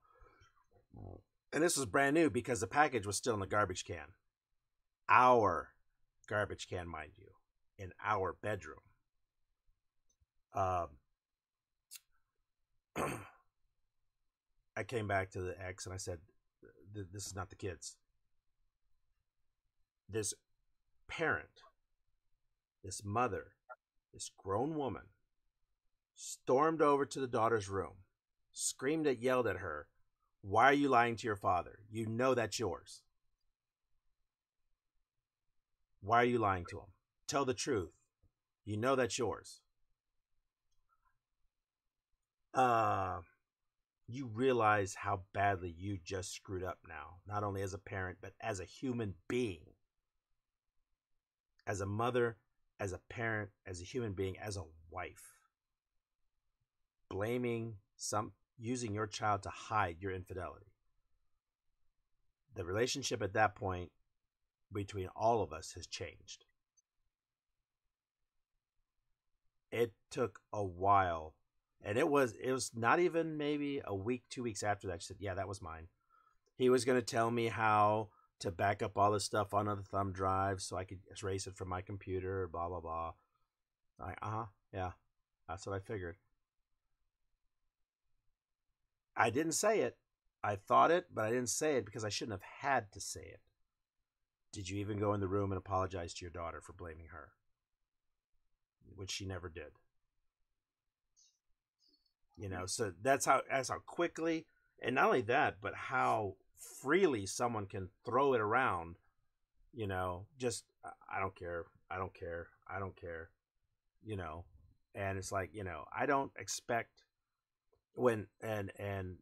And this was brand new because the package was still in the garbage can. Our garbage can, mind you, in our bedroom. Um, I came back to the ex and I said, "This is not the kids. This parent, this mother, this grown woman stormed over to the daughter's room, screamed and yelled at her, Why are you lying to your father? You know that's yours. Why are you lying to him? Tell the truth. You know that's yours. Uh, you realize how badly you just screwed up now, not only as a parent, but as a human being. As a mother, as a parent, as a human being, as a wife. Blaming some, using your child to hide your infidelity. the relationship at that point between all of us has changed. It took a while, and it was it was not even maybe a week, two weeks after that. She said, "Yeah, that was mine." He was going to tell me how to back up all this stuff onto the thumb drive so I could erase it from my computer. Blah blah blah. I uh huh, yeah, that's what I figured. I didn't say it. I thought it, but I didn't say it because I shouldn't have had to say it. Did you even go in the room and apologize to your daughter for blaming her? Which she never did. You know, so that's how that's how quickly and not only that, but how freely someone can throw it around, you know, just I don't care, I don't care, I don't care, you know. And it's like, you know, I don't expect when and and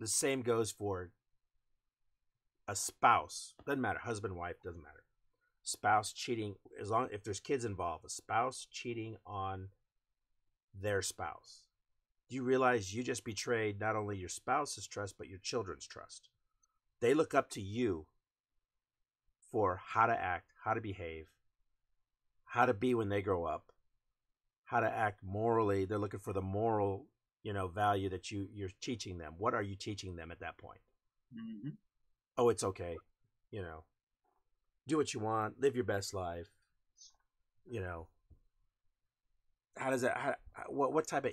the same goes for a spouse doesn't matter husband wife doesn't matter spouse cheating as long if there's kids involved a spouse cheating on their spouse you realize you just betrayed not only your spouse's trust but your children's trust. They look up to you for how to act how to behave how to be when they grow up how to act morally. They're looking for the moral you know value that you you're teaching them. What are you teaching them at that point? Hmm oh it's okay. You know do what you want live your best life you know how does that how, what what type of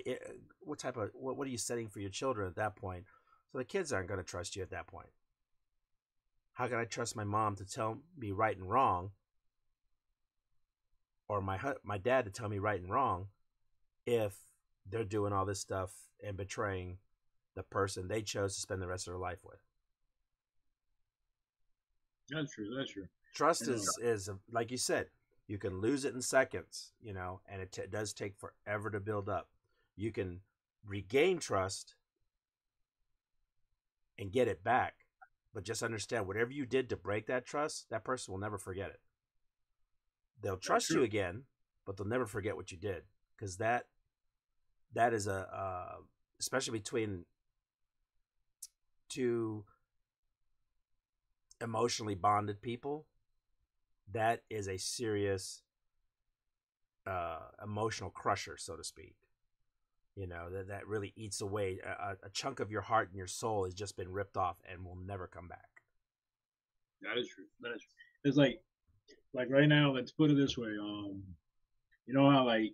what type of what, what are you setting for your children at that point so the kids aren't going to trust you at that point how can i trust my mom to tell me right and wrong or my my dad to tell me right and wrong if they're doing all this stuff and betraying the person they chose to spend the rest of their life with. That's true. That's true. Trust is is like you said, you can lose it in seconds, you know, and it t- does take forever to build up. You can regain trust and get it back, but just understand whatever you did to break that trust, that person will never forget it. They'll trust you again, but they'll never forget what you did because that that is a uh, especially between two emotionally bonded people that is a serious uh, emotional crusher so to speak you know that, that really eats away a, a- chunk of your heart and your soul has just been ripped off and will never come back That is true. That is true. It's like, like right now. Let's put it this way. Um, you know how like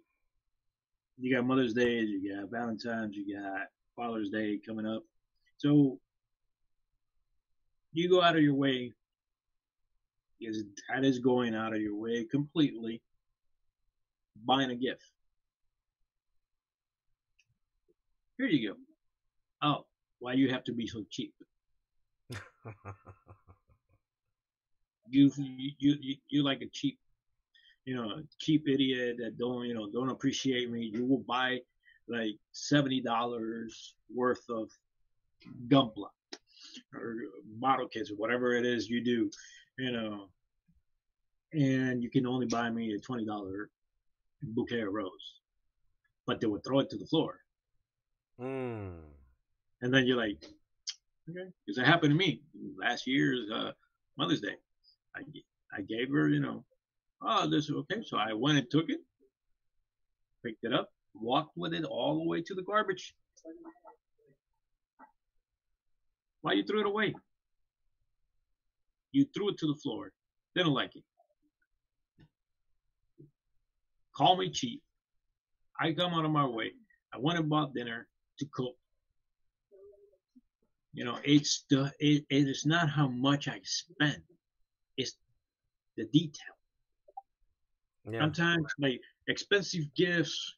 you got Mother's Day, you got Valentine's, you got Father's Day coming up. So you go out of your way. Is that is going out of your way completely buying a gift. Here you go. Oh, why you have to be so cheap? you you you you like a cheap you know cheap idiot that don't you know don't appreciate me you will buy like seventy dollars worth of Gunpla or bottle kits or whatever it is you do you know and you can only buy me a twenty dollar bouquet of rose but they would throw it to the floor mm. and then you're like okay because it happened to me last year's uh mother's day I, I gave her, you know, oh, this is okay. So I went and took it, picked it up, walked with it all the way to the garbage. Why you threw it away? You threw it to the floor. Didn't like it. Call me cheap. I come out of my way. I went and bought dinner to cook. You know, it's the it, it is not how much I spend. It's the detail. yeah Sometimes like expensive gifts.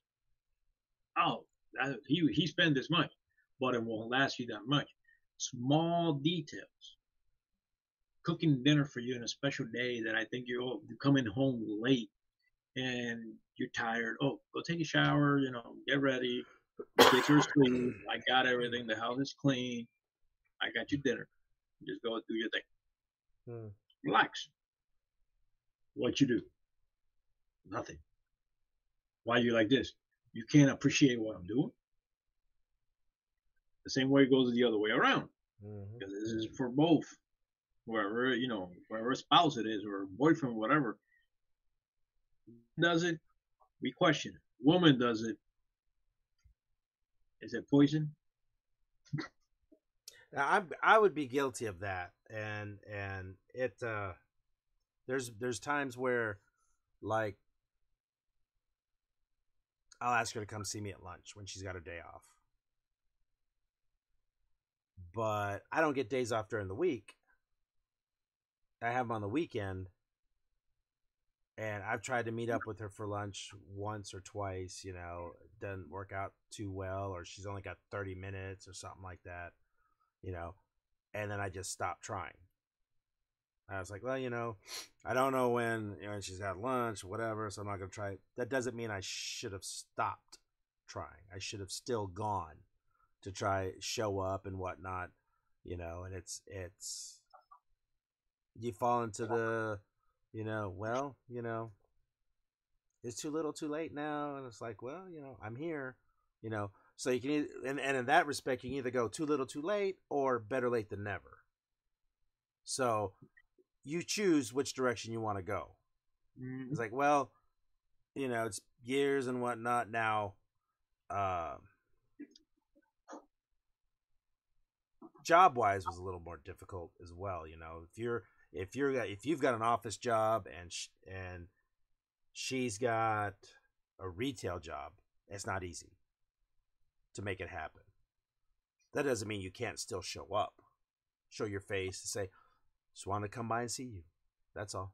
Oh, that, he he spent this much, but it won't last you that much. Small details. Cooking dinner for you on a special day that I think you're, oh, you're coming home late and you're tired. Oh, go take a shower. You know, get ready. Get your sleep. I got everything. The house is clean. I got your dinner. Just go do your thing. Hmm. Relax. What you do? Nothing. Why you like this? You can't appreciate what I'm doing. The same way it goes the other way around. Mhm. Because this is for both. Whoever you know, whoever spouse it is or boyfriend, whatever, does it, we question. it. Woman does it. Is it poison? I I would be guilty of that, and and it uh, there's there's times where, like, I'll ask her to come see me at lunch when she's got her day off, but I don't get days off during the week. I have them on the weekend, and I've tried to meet up with her for lunch once or twice. You know, doesn't work out too well, or she's only got thirty minutes or something like that you know, and then I just stopped trying. I was like, well, you know, I don't know when, you know, she's had lunch, whatever, so I'm not gonna try. That doesn't mean I should have stopped trying. I should have still gone to try show up and whatnot, you know. And it's it's you fall into the, you know, well, you know, it's too little, too late now, and it's like, well, you know, I'm here, you know. So you can, either, and, and in that respect, you can either go too little, too late, or better late than never. So you choose which direction you want to go. Mm, It's like, well, you know, it's years and whatnot now. Uh, job wise was a little more difficult as well. You know, if you're if you're if you've got an office job and sh- and she's got a retail job, it's not easy to make it happen. That doesn't mean you can't still show up, show your face, and say, "Just want to come by and see you." That's all.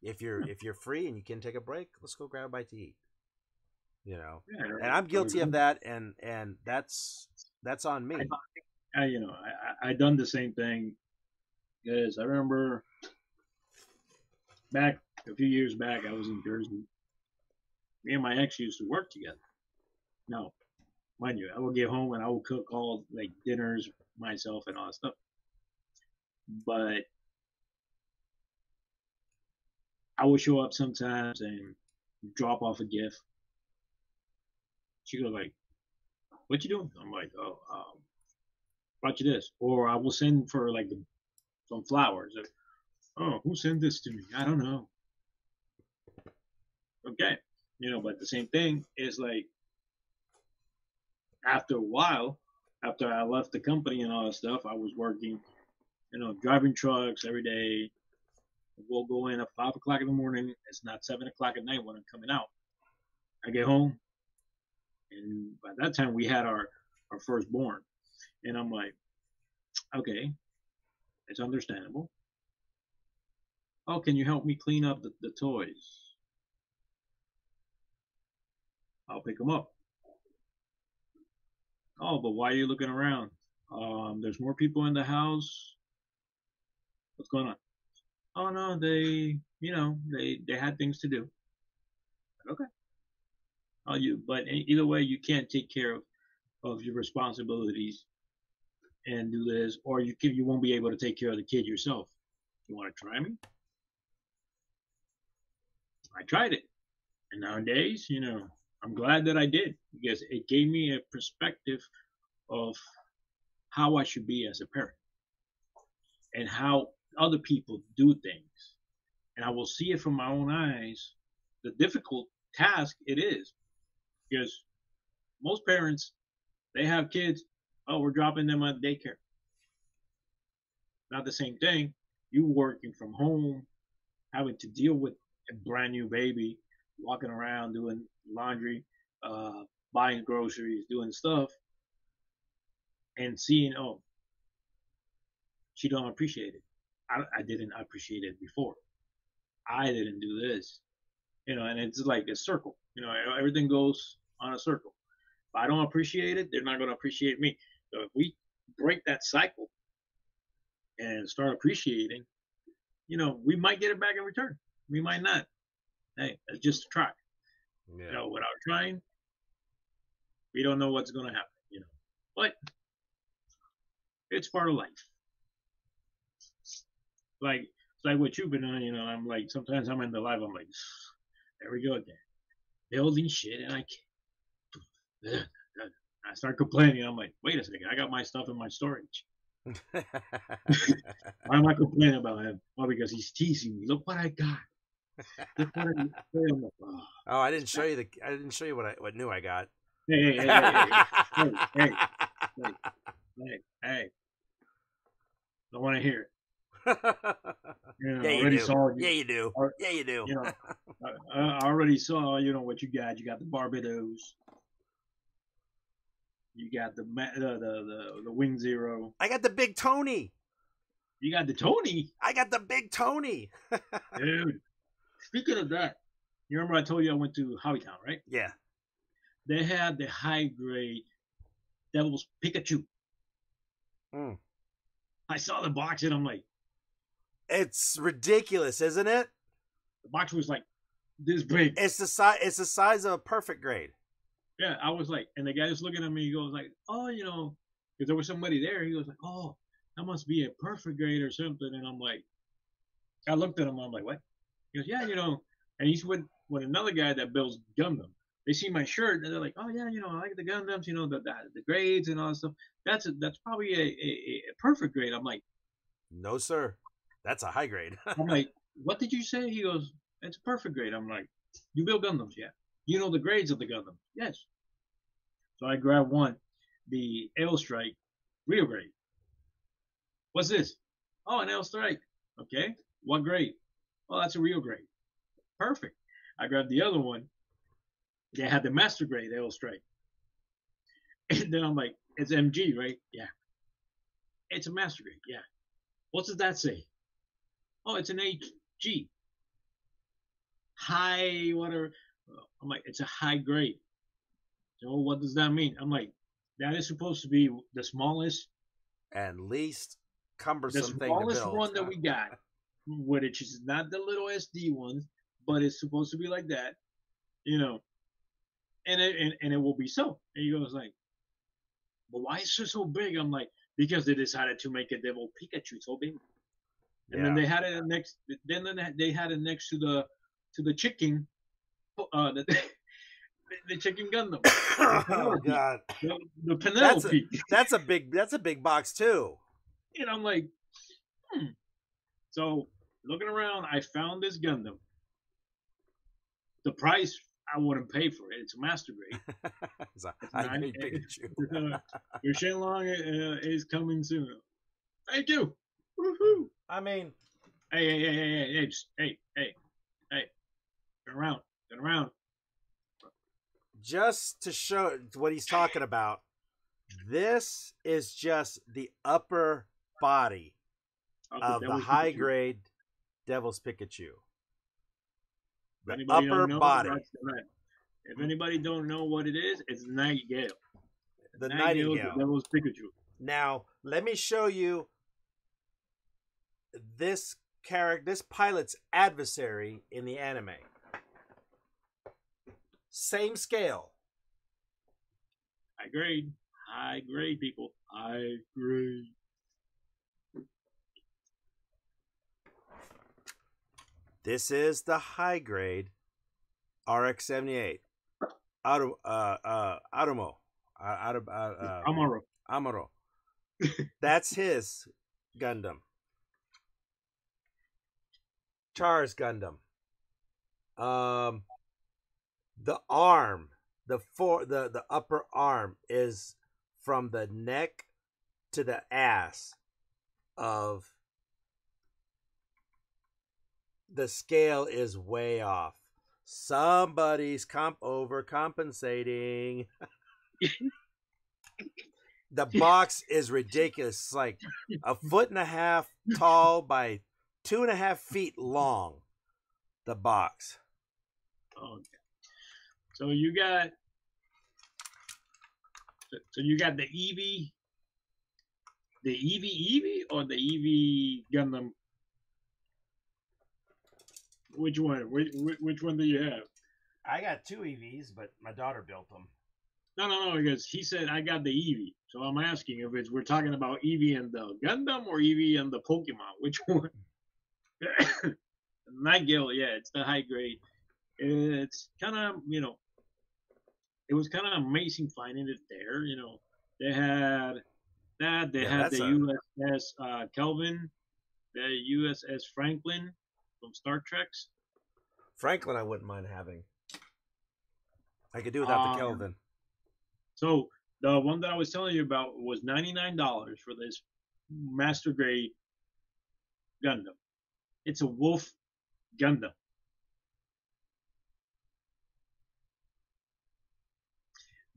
If you're hmm. if you're free and you can take a break, let's go grab a bite to eat. You know, yeah, and I'm guilty of that, and and that's that's on me. I, you know, I, I I done the same thing. Because I remember back a few years back, I was in Jersey. Me and my ex used to work together. No, mind you, I would get home and I would cook all like dinners myself and all that stuff. But I would show up sometimes and drop off a gift. She goes like, "What you doing?" I'm like, "Oh, um, brought you this," or I will send for like some flowers. Oh, who sent this to me? I don't know. Okay, you know, but the same thing is like after a while, after I left the company and all that stuff, I was working, you know, driving trucks every day. We'll go in at five o'clock in the morning. It's not seven o'clock at night when I'm coming out. I get home, and by that time we had our our firstborn, and I'm like, okay, it's understandable. Oh, can you help me clean up the, the toys? I'll pick them up. Oh, but why are you looking around? Um, there's more people in the house. What's going on? Oh no, they, you know, they they had things to do. Okay. Oh, you, but either way, you can't take care of of your responsibilities and do this, or you you won't be able to take care of the kid yourself. You want to try me? I tried it, and nowadays, you know, I'm glad that I did because it gave me a perspective of how I should be as a parent and how other people do things, and I will see it from my own eyes. The difficult task it is because most parents they have kids oh we're dropping them at daycare. Not the same thing. You working from home having to deal with a brand new baby walking around doing laundry uh, buying groceries doing stuff and seeing oh she don't appreciate it. I, I didn't appreciate it before. I didn't do this. You know and it's like a circle. You know everything goes on a circle. If i don't appreciate it they're not going to appreciate me so if we break that cycle and start appreciating you know we might get it back in return. We might not. Hey it's just a try. Yeah. you know without trying we don't know what's going to happen you know. But it's part of life. Like it's like what you've been on you know i'm like sometimes i'm in the live i'm like there we go again. Building shit and i can't i start complaining i'm like wait a second i got my stuff in my storage Why am I complaining about him? Oh, because he's teasing me. Look what I got. What I got. Like, oh. oh, I didn't show you the. I didn't show you what I what new I got. Hey, hey, hey, hey, hey, hey, hey, hey. Don't want to hear it. You know, yeah, you already do. saw you. Yeah, you do. Or- Yeah, you do. You know, I, I already saw. You know what you got. You got the Barbatos. You got the Ma- the the the, the Wing Zero. I got the big Tony. You got the Tony. I got the big Tony. Dude, speaking of that, you remember I told you I went to Hobbytown, right? Yeah. They had the high grade Devil's Pikachu. Mm. I saw the box and I'm like, It's ridiculous, isn't it? the box was like this big. It's the size. It's the size of a perfect grade. Yeah, I was like, and the guy was looking at me. He goes like, oh, you know, because there was somebody there. He goes like, oh, that must be a perfect grade or something. And I'm like, I looked at him. I'm like, what? He goes, yeah, you know. And he's with with another guy that builds Gundam. They see my shirt and they're like, oh yeah, you know, I like the Gundams. You know, the the, the grades and all that stuff. That's a, that's probably a, a, a perfect grade. I'm like, No, sir. That's a high grade. I'm like, what did you say? He goes, it's a perfect grade. I'm like, you build Gundams, yeah. You know the grades of the Gundam, yes. So I grabbed one, the Aile Strike, real grade. What's this? Oh, an Aile Strike. Okay. What grade? Oh, that's a real grade. Perfect. I grabbed the other one. They had the master grade Aile Strike. And then I'm like, it's MG, right? Yeah. It's a master grade, yeah. What does that say? Oh, it's an HG. High, whatever. I'm like, it's a high grade. So oh, what does that mean? I'm like, that is supposed to be the smallest, and least the cumbersome thing to smallest build. one that we got, which is not the little SD ones, but it's supposed to be like that, you know. And it and, and it will be so. And he goes like, but why is it so big? I'm like, because they decided to make a devil Pikachu so big. And then they had it next. Then they had it next to the to the chicken, uh, the, the chicken Gundam, oh God, the, the Penelope. that's a big. That's a big box too. and I'm like, hmm. So looking around, I found this Gundam. The price I wouldn't pay for it. It's a master grade. It's a It's not- grade Pikachu. Uh, Your Shenlong uh, is coming soon. Thank you. Woohoo! I mean, Hey, hey, hey, hey, hey, hey, hey, hey, hey. Turn around. Turn around. just to show what he's talking about, this is just the upper body of that the high Pikachu. grade Devil's Pikachu. The anybody upper know, body. If anybody don't know what it is, it's Nightingale. the Nightingale's Nightingale. The Devil's Pikachu. Now, let me show you this character, this pilot's adversary in the anime. Same scale. High grade. High grade, people. High grade. This is the high grade RX seventy eight. Auto, uh, uh, Automo, uh, Auto, uh, uh, Amaro. Amaro. That's his Gundam. Char's Gundam. Um, the arm, the for the the upper arm is from the neck to the ass of the scale is way off. Somebody's comp overcompensating. the box is ridiculous. It's like a foot and a half tall by two and a half feet long. The box. Oh, okay. So you got. So, you got the Eevee. The Eevee Eevee or the Eevee Gundam? Which one? Which, which one do you have? I got two EVs, but my daughter built them. No, no, no. Because he said I got the Eevee, so I'm asking if it's we're talking about Eevee and the Gundam or Eevee and the Pokemon. Which one? Nightingale, yeah, it's the high grade. It's kind of you know, it was kind of amazing finding it there. You know, they had That they Yeah, had the a- USS uh, Kelvin, the USS Franklin from Star Trek's. Franklin, I wouldn't mind having. I could do without Um, the Kelvin. So the one that I was telling you about was ninety nine dollars for this master grade Gundam. It's a Wolf Gundam.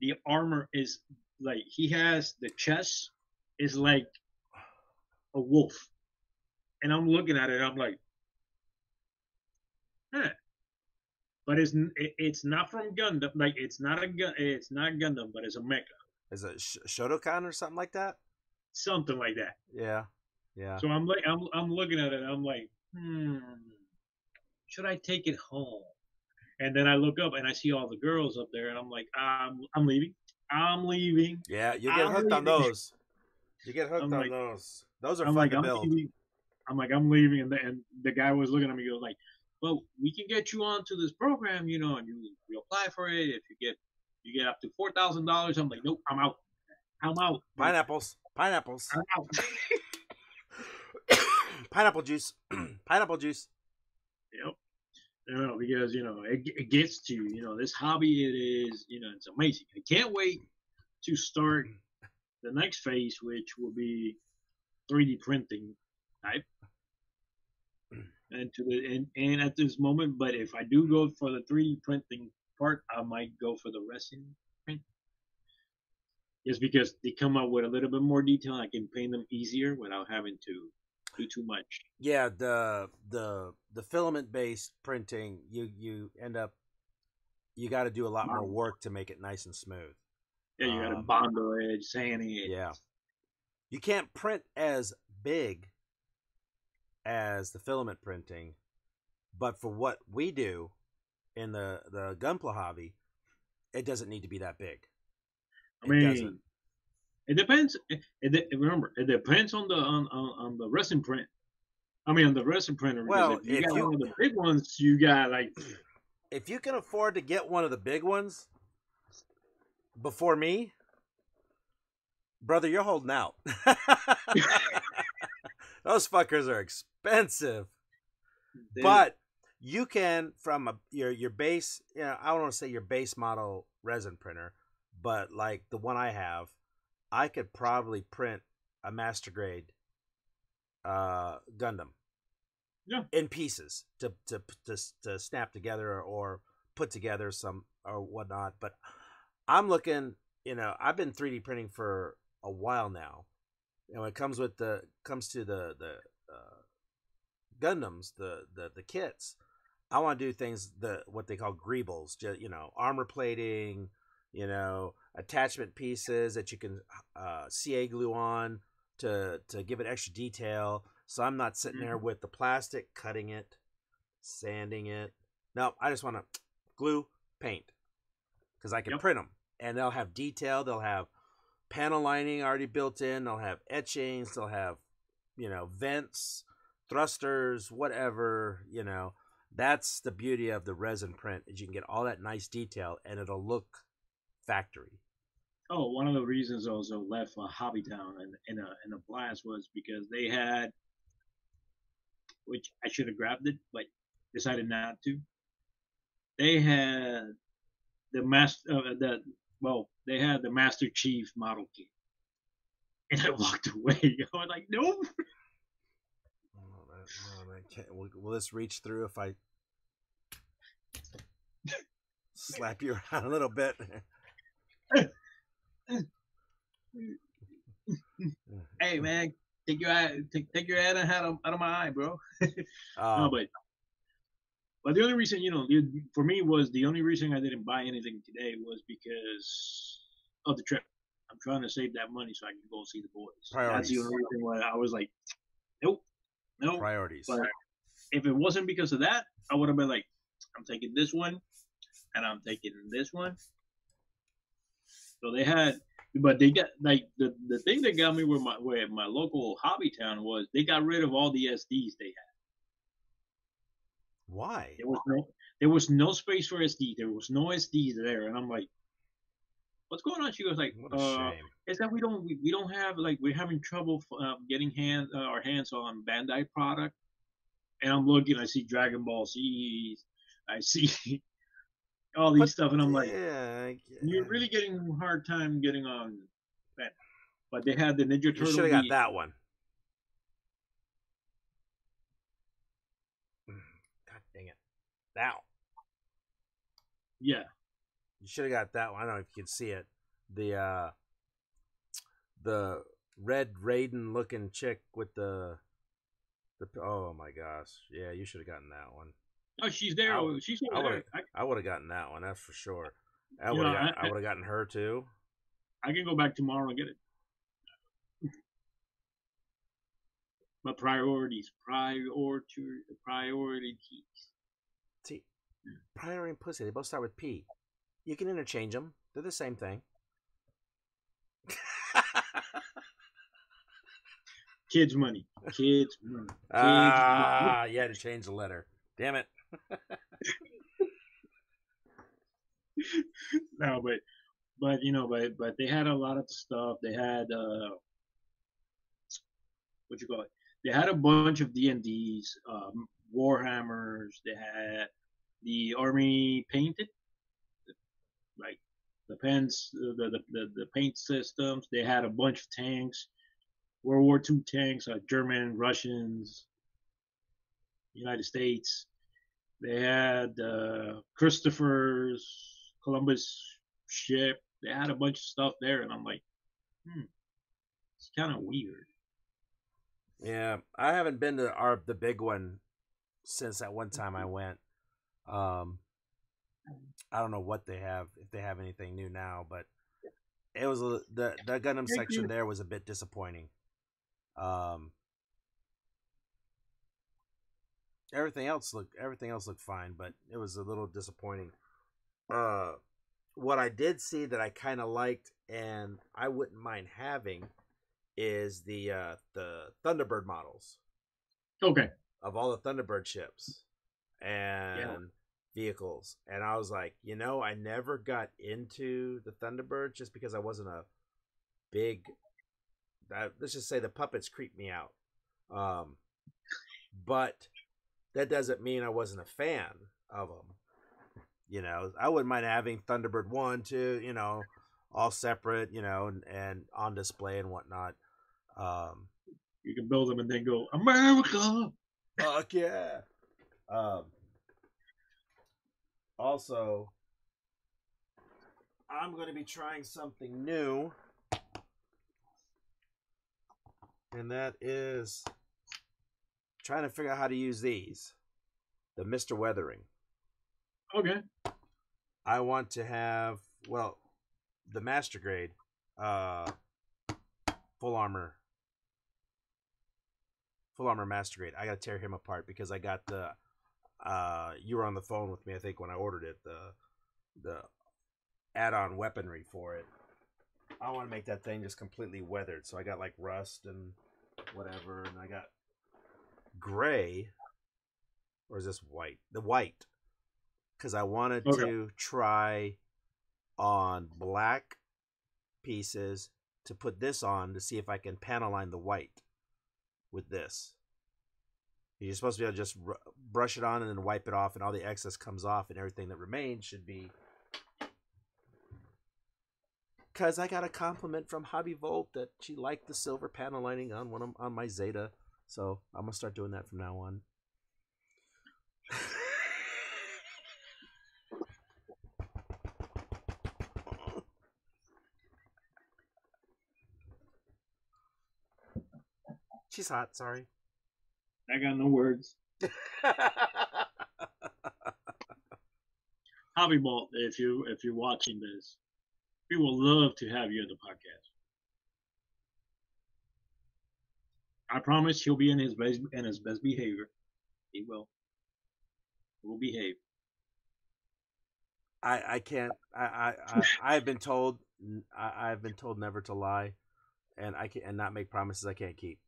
The armor is like he has the chest is like a wolf, and I'm looking at it. I'm like, huh. But it's it's not from Gundam. Like it's not a gun. It's not Gundam, but it's a mecha, Is it Sh- Shotokan or something like that? something like that. Yeah, yeah. So I'm like, I'm I'm looking at it. I'm like, hmm, should I take it home? And then I look up and I see all the girls up there, and I'm like, I'm I'm leaving. I'm leaving. Yeah, you get I'm hooked on those. You get hooked I'm on like- those. Those are I'm fun like, to I'm build. leaving. I'm like, I'm leaving, and the, and the guy was looking at me, goes like, well, we can get you onto this program, you know, and you you apply for it. If you get you get up to four thousand dollars, I'm like, nope, I'm out. I'm out. Pineapples. Pineapples. I'm out. Pineapple juice. Pineapple juice. Yep. You know, because you know it, it gets to you. You know, this hobby it is. You know, it's amazing. I can't wait to start the next phase, which will be 3D printing type. And to the and, and at this moment, but if I do go for the 3D printing part, I might go for the resin print. Just because they come out with a little bit more detail, I can paint them easier without having to do too much. Yeah, the the the filament based printing, you you end up you got to do a lot more work to make it nice and smooth. Yeah, you got to Um, bondo edge, sanding it. Yeah. You can't print as big as the filament printing, but for what we do in the the gunpla hobby, it doesn't need to be that big. I mean. It depends. It, it, remember, it depends on the on, on, on the resin print. I mean, on the resin printer. Well, if you if got you- one of the big ones, you got like, If you can afford to get one of the big ones before me, brother, you're holding out. Those fuckers are expensive. but you can from a your your base you know, i don't want to say your base model resin printer but like the one i have i could probably print a master grade uh gundam Yeah. in pieces to to to, to snap together or put together some or whatnot but i'm looking you know i've been 3d printing for a while now and when it comes with the comes to the the uh, Gundams, the the the kits. I want to do things the what they call greebles, just you know, armor plating, you know, attachment pieces that you can uh, CA glue on to to give it extra detail. So I'm not sitting there with the plastic, cutting it, sanding it. No, I just want to glue, paint, because I can Yep. print them, and they'll have detail. They'll have panel lining already built in. They'll have etchings. They'll have you know vents thrusters, whatever, you know. That's the beauty of the resin print is you can get all that nice detail and it'll look factory. Oh, one of the reasons I also left uh, Hobby Town in, in a in a blast was because they had, which I should have grabbed it, but decided not to. They had the master, uh, the well, they had the Master Chief model kit, and I walked away. I was like, nope. Oh, that can't- will, will this reach through if I slap you around a little bit? Hey man, take your eye, take, take your head out of, out of my eye, bro. no, Um, but but the only reason you know for me was the only reason I didn't buy anything today was because of the trip. I'm trying to save that money so I can go see the boys. Priorities. That's the only reason why I was like, nope, nope. priorities. But if it wasn't because of that, I would have been like, I'm taking this one, and I'm taking this one. So they had, but they got like the the thing that got me where my with my local hobby town was they got rid of all the SDs they had. Why? There was no there was no space for SD. There was no SDs there, and I'm like, what's going on?" She goes like, uh, shame. "Is that we don't we, we don't have like we're having trouble uh, getting hand uh, our hands on Bandai product." And I'm looking, I see Dragon Ball Z, I see all these But- stuff, and I'm like, yeah, "You're really getting a hard time getting on that." But they had the Ninja You Turtle. should have got that one. Mm, God dang it. That. Yeah, You should have got that one. I don't know if you can see it. The uh the red Raiden looking chick with the the oh my gosh. Yeah, you should have gotten that one. Oh, she's there. I- oh, she's I would there. I, I would have gotten that one, that's for sure. I would have got, I- I would have gotten her too. I can go back tomorrow and get it. But priorities, priority, priorities. See, priority and pussy, they both start with P. You can interchange them. They're the same thing. Kids money, kids money. ah, you had to change the letter. Damn it. No, but but you know, but but they had a lot of stuff. They had uh, what you call it? They had a bunch of D and D's, um, Warhammers. They had the army painted, like the pens, the the, the the paint systems. They had a bunch of tanks, World War II tanks, uh, German, Russians, United States. They had uh, Christopher's Columbus ship. They had a bunch of stuff there, and I'm like, hmm, it's kind of weird. Yeah, I haven't been to our the big one since that one time I went. Um, I don't know what they have if they have anything new now, but it was a, the the Gundam section there was a bit disappointing. Um, everything else looked everything else looked fine, but it was a little disappointing. Uh, what I did see that I kind of liked and I wouldn't mind having is the uh, the Thunderbird models Okay, of all the Thunderbird ships and vehicles. And I was like, you know, I never got into the Thunderbird just because I wasn't a big. Uh, let's just say the puppets creeped me out. Um, but that doesn't mean I wasn't a fan of them. You know, I wouldn't mind having Thunderbird one, two, you know, all separate, you know, and, and on display and whatnot. Um, you can build them and then go America. Fuck yeah. Um. Also, I'm going to be trying something new, and that is trying to figure out how to use these. The Mister Weathering. Okay, I want to have well, the master grade, uh, full armor, full armor master grade. I gotta tear him apart because I got the. Uh, you were on the phone with me, I think, when I ordered it. The the add-on weaponry for it. I want to make that thing just completely weathered. So I got like rust and whatever, and I got gray, or is this white? The white, because I wanted Okay. to try on black pieces to put this on to see if I can panel line the white with this. You're supposed to be able to just r- brush it on and then wipe it off, and all the excess comes off, and everything that remains should be. Because I got a compliment from Hobby Volt that she liked the silver panel lining on one of, on my Zeta, so I'm gonna start doing that from now on. She's hot. Sorry. I got no words. Hobby Bolt, if you if you're watching this, we will love to have you in the podcast. I promise he'll be in his best in his best behavior. He will. He will behave. I I can't. I I I I've been told. I, I've been told never to lie, and I can and not make promises I can't keep.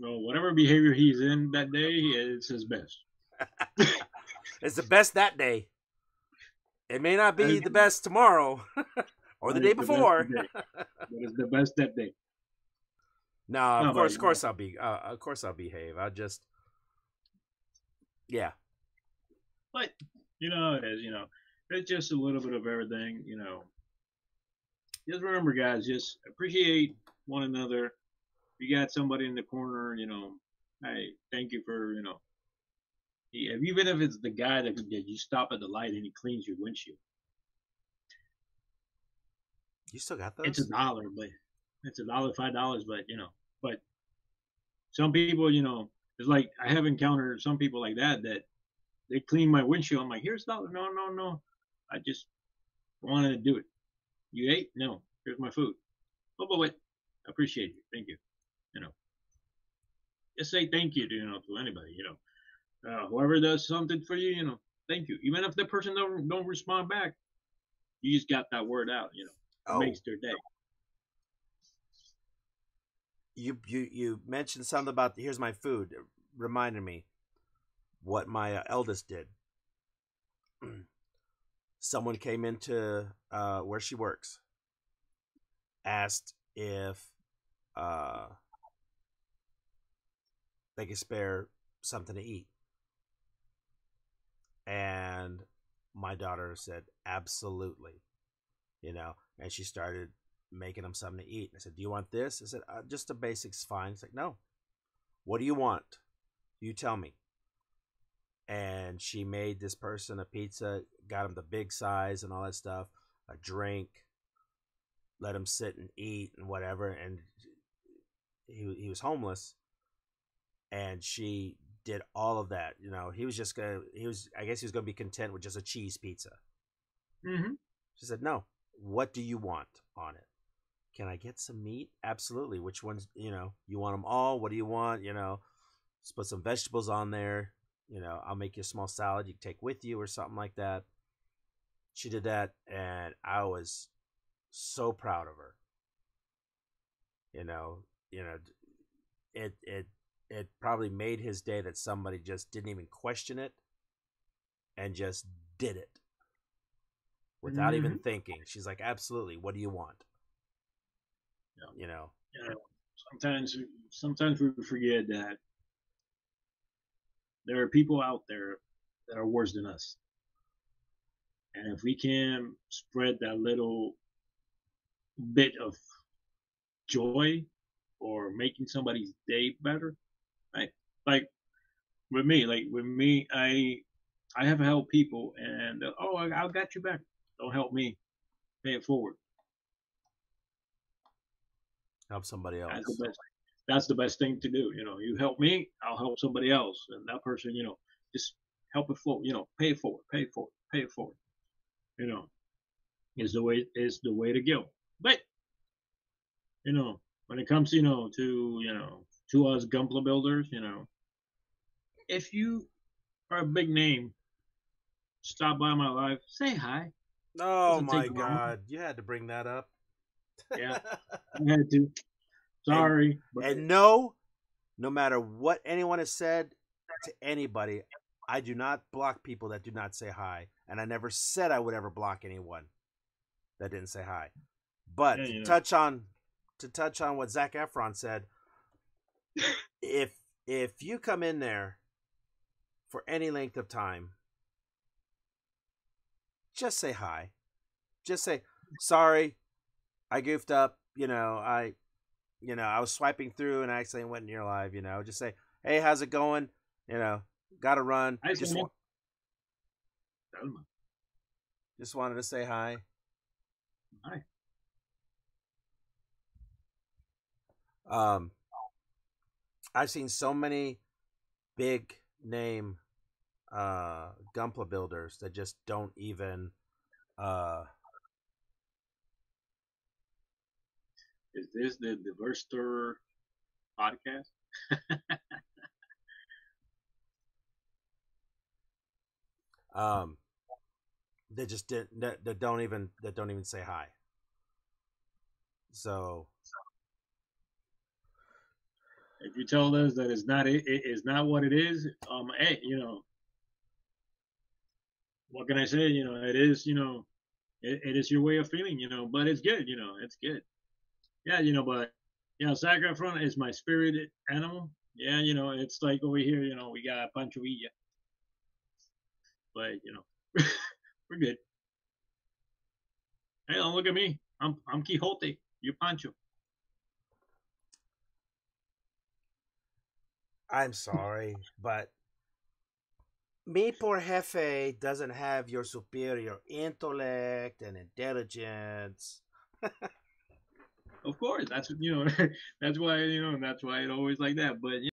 So whatever behavior he's in that day, it's his best. It's the best that day. It may not be the best tomorrow or the day the before. today. That is the best that day. no, of No, course, of course, I'll be. Uh, of course, I'll behave. I just, yeah, But you know is. You know, it's just a little bit of everything. You know, just remember, guys, just appreciate one another. If you got somebody in the corner, you know, hey, thank you for you know. Even if it's the guy that you stop at the light and he cleans your windshield, you still got those. it's a dollar, but it's a dollar, five dollars, but you know, but some people, you know, it's like I have encountered some people like that that they clean my windshield. I'm like, here's a dollar. No, no, no. I just wanted to do it. You ate? No. Here's my food. Oh, but wait. I appreciate you. Thank you. You know, just say thank you to you know to anybody. You know, uh, whoever does something for you, you know, thank you. Even if the person don't don't respond back, you just got that word out. You know, oh, makes their day. you you you mentioned something about here's my food. It reminded me what my uh, eldest did. Someone came into uh, where she works, asked if uh, they could spare something to eat, and my daughter said absolutely, you know, and she started making him something to eat. I said, "Do you want this?" I said, uh, "Just the basics, fine." It's like, "No, what do you want? You tell me." And she made this person a pizza, got him the big size and all that stuff, a drink, let him sit and eat and whatever. And he he was homeless, and she did all of that. You know, he was just gonna. He was. I guess he was gonna be content with just a cheese pizza. Mm-hmm. She said, "No. What do you want on it? Can I get some meat? Absolutely. Which ones? You know, you want them all? What do you want? You know, just put some vegetables on there. You know, I'll make you a small salad you can take with you or something like that." She did that, and I was so proud of her. You know, you know, it it it probably made his day that somebody just didn't even question it and just did it without even mm-hmm. thinking. She's like, "Absolutely. What do you want?" Yeah. You know. know, sometimes sometimes we forget that there are people out there that are worse than us. And if we can spread that little bit of joy or making somebody's day better, right? Like with me, like with me, I I have helped people, and oh, I, I got you back. Don't help me, pay it forward. Help somebody else. That's the best. That's the best thing to do. You know, you help me, I'll help somebody else, and that person, you know, just help it forward. You know, pay it forward, pay it forward, pay it forward. You know, is the way is the way to go. But you know, when it comes, you know, to you know, to us Gunpla builders, you know, if you are a big name, stop by my life, say hi. Oh my take long. god, you had to bring that up. Yeah. I had to. Sorry, but and no, no matter what anyone has said to anybody, I do not block people that do not say hi, and I never said I would ever block anyone that didn't say hi. But Yeah, to know. touch on to touch on what Zach Efron said, if if you come in there for any length of time, just say hi. Just say sorry, I goofed up. You know, I, you know, I was swiping through and I accidentally went in your live. You know, just say, hey, how's it going? You know, got to run. Hi, Just wa- just wanted to say hi. Hi. Um, I've seen so many big name uh Gunpla builders that just don't even uh is this the Diverse Diverster podcast? um they just did that, that don't even that don't even say hi. So If you tell us that it's not it, it is not what it is, um, hey, you know, what can I say? You know, it is, you know, it, it is your way of feeling, you know, but it's good, you know, it's good. Yeah, you know, but yeah, sacaron is my spirited animal. Yeah, you know, it's like over here, you know, we got Pancho Villa. But, you know, we're good. Hey, don't look at me. I'm I'm Quixote. You're Pancho. I'm sorry, but me poor jefe doesn't have your superior intellect and intelligence. Of course, that's you know, that's why you know, that's why it always like that. But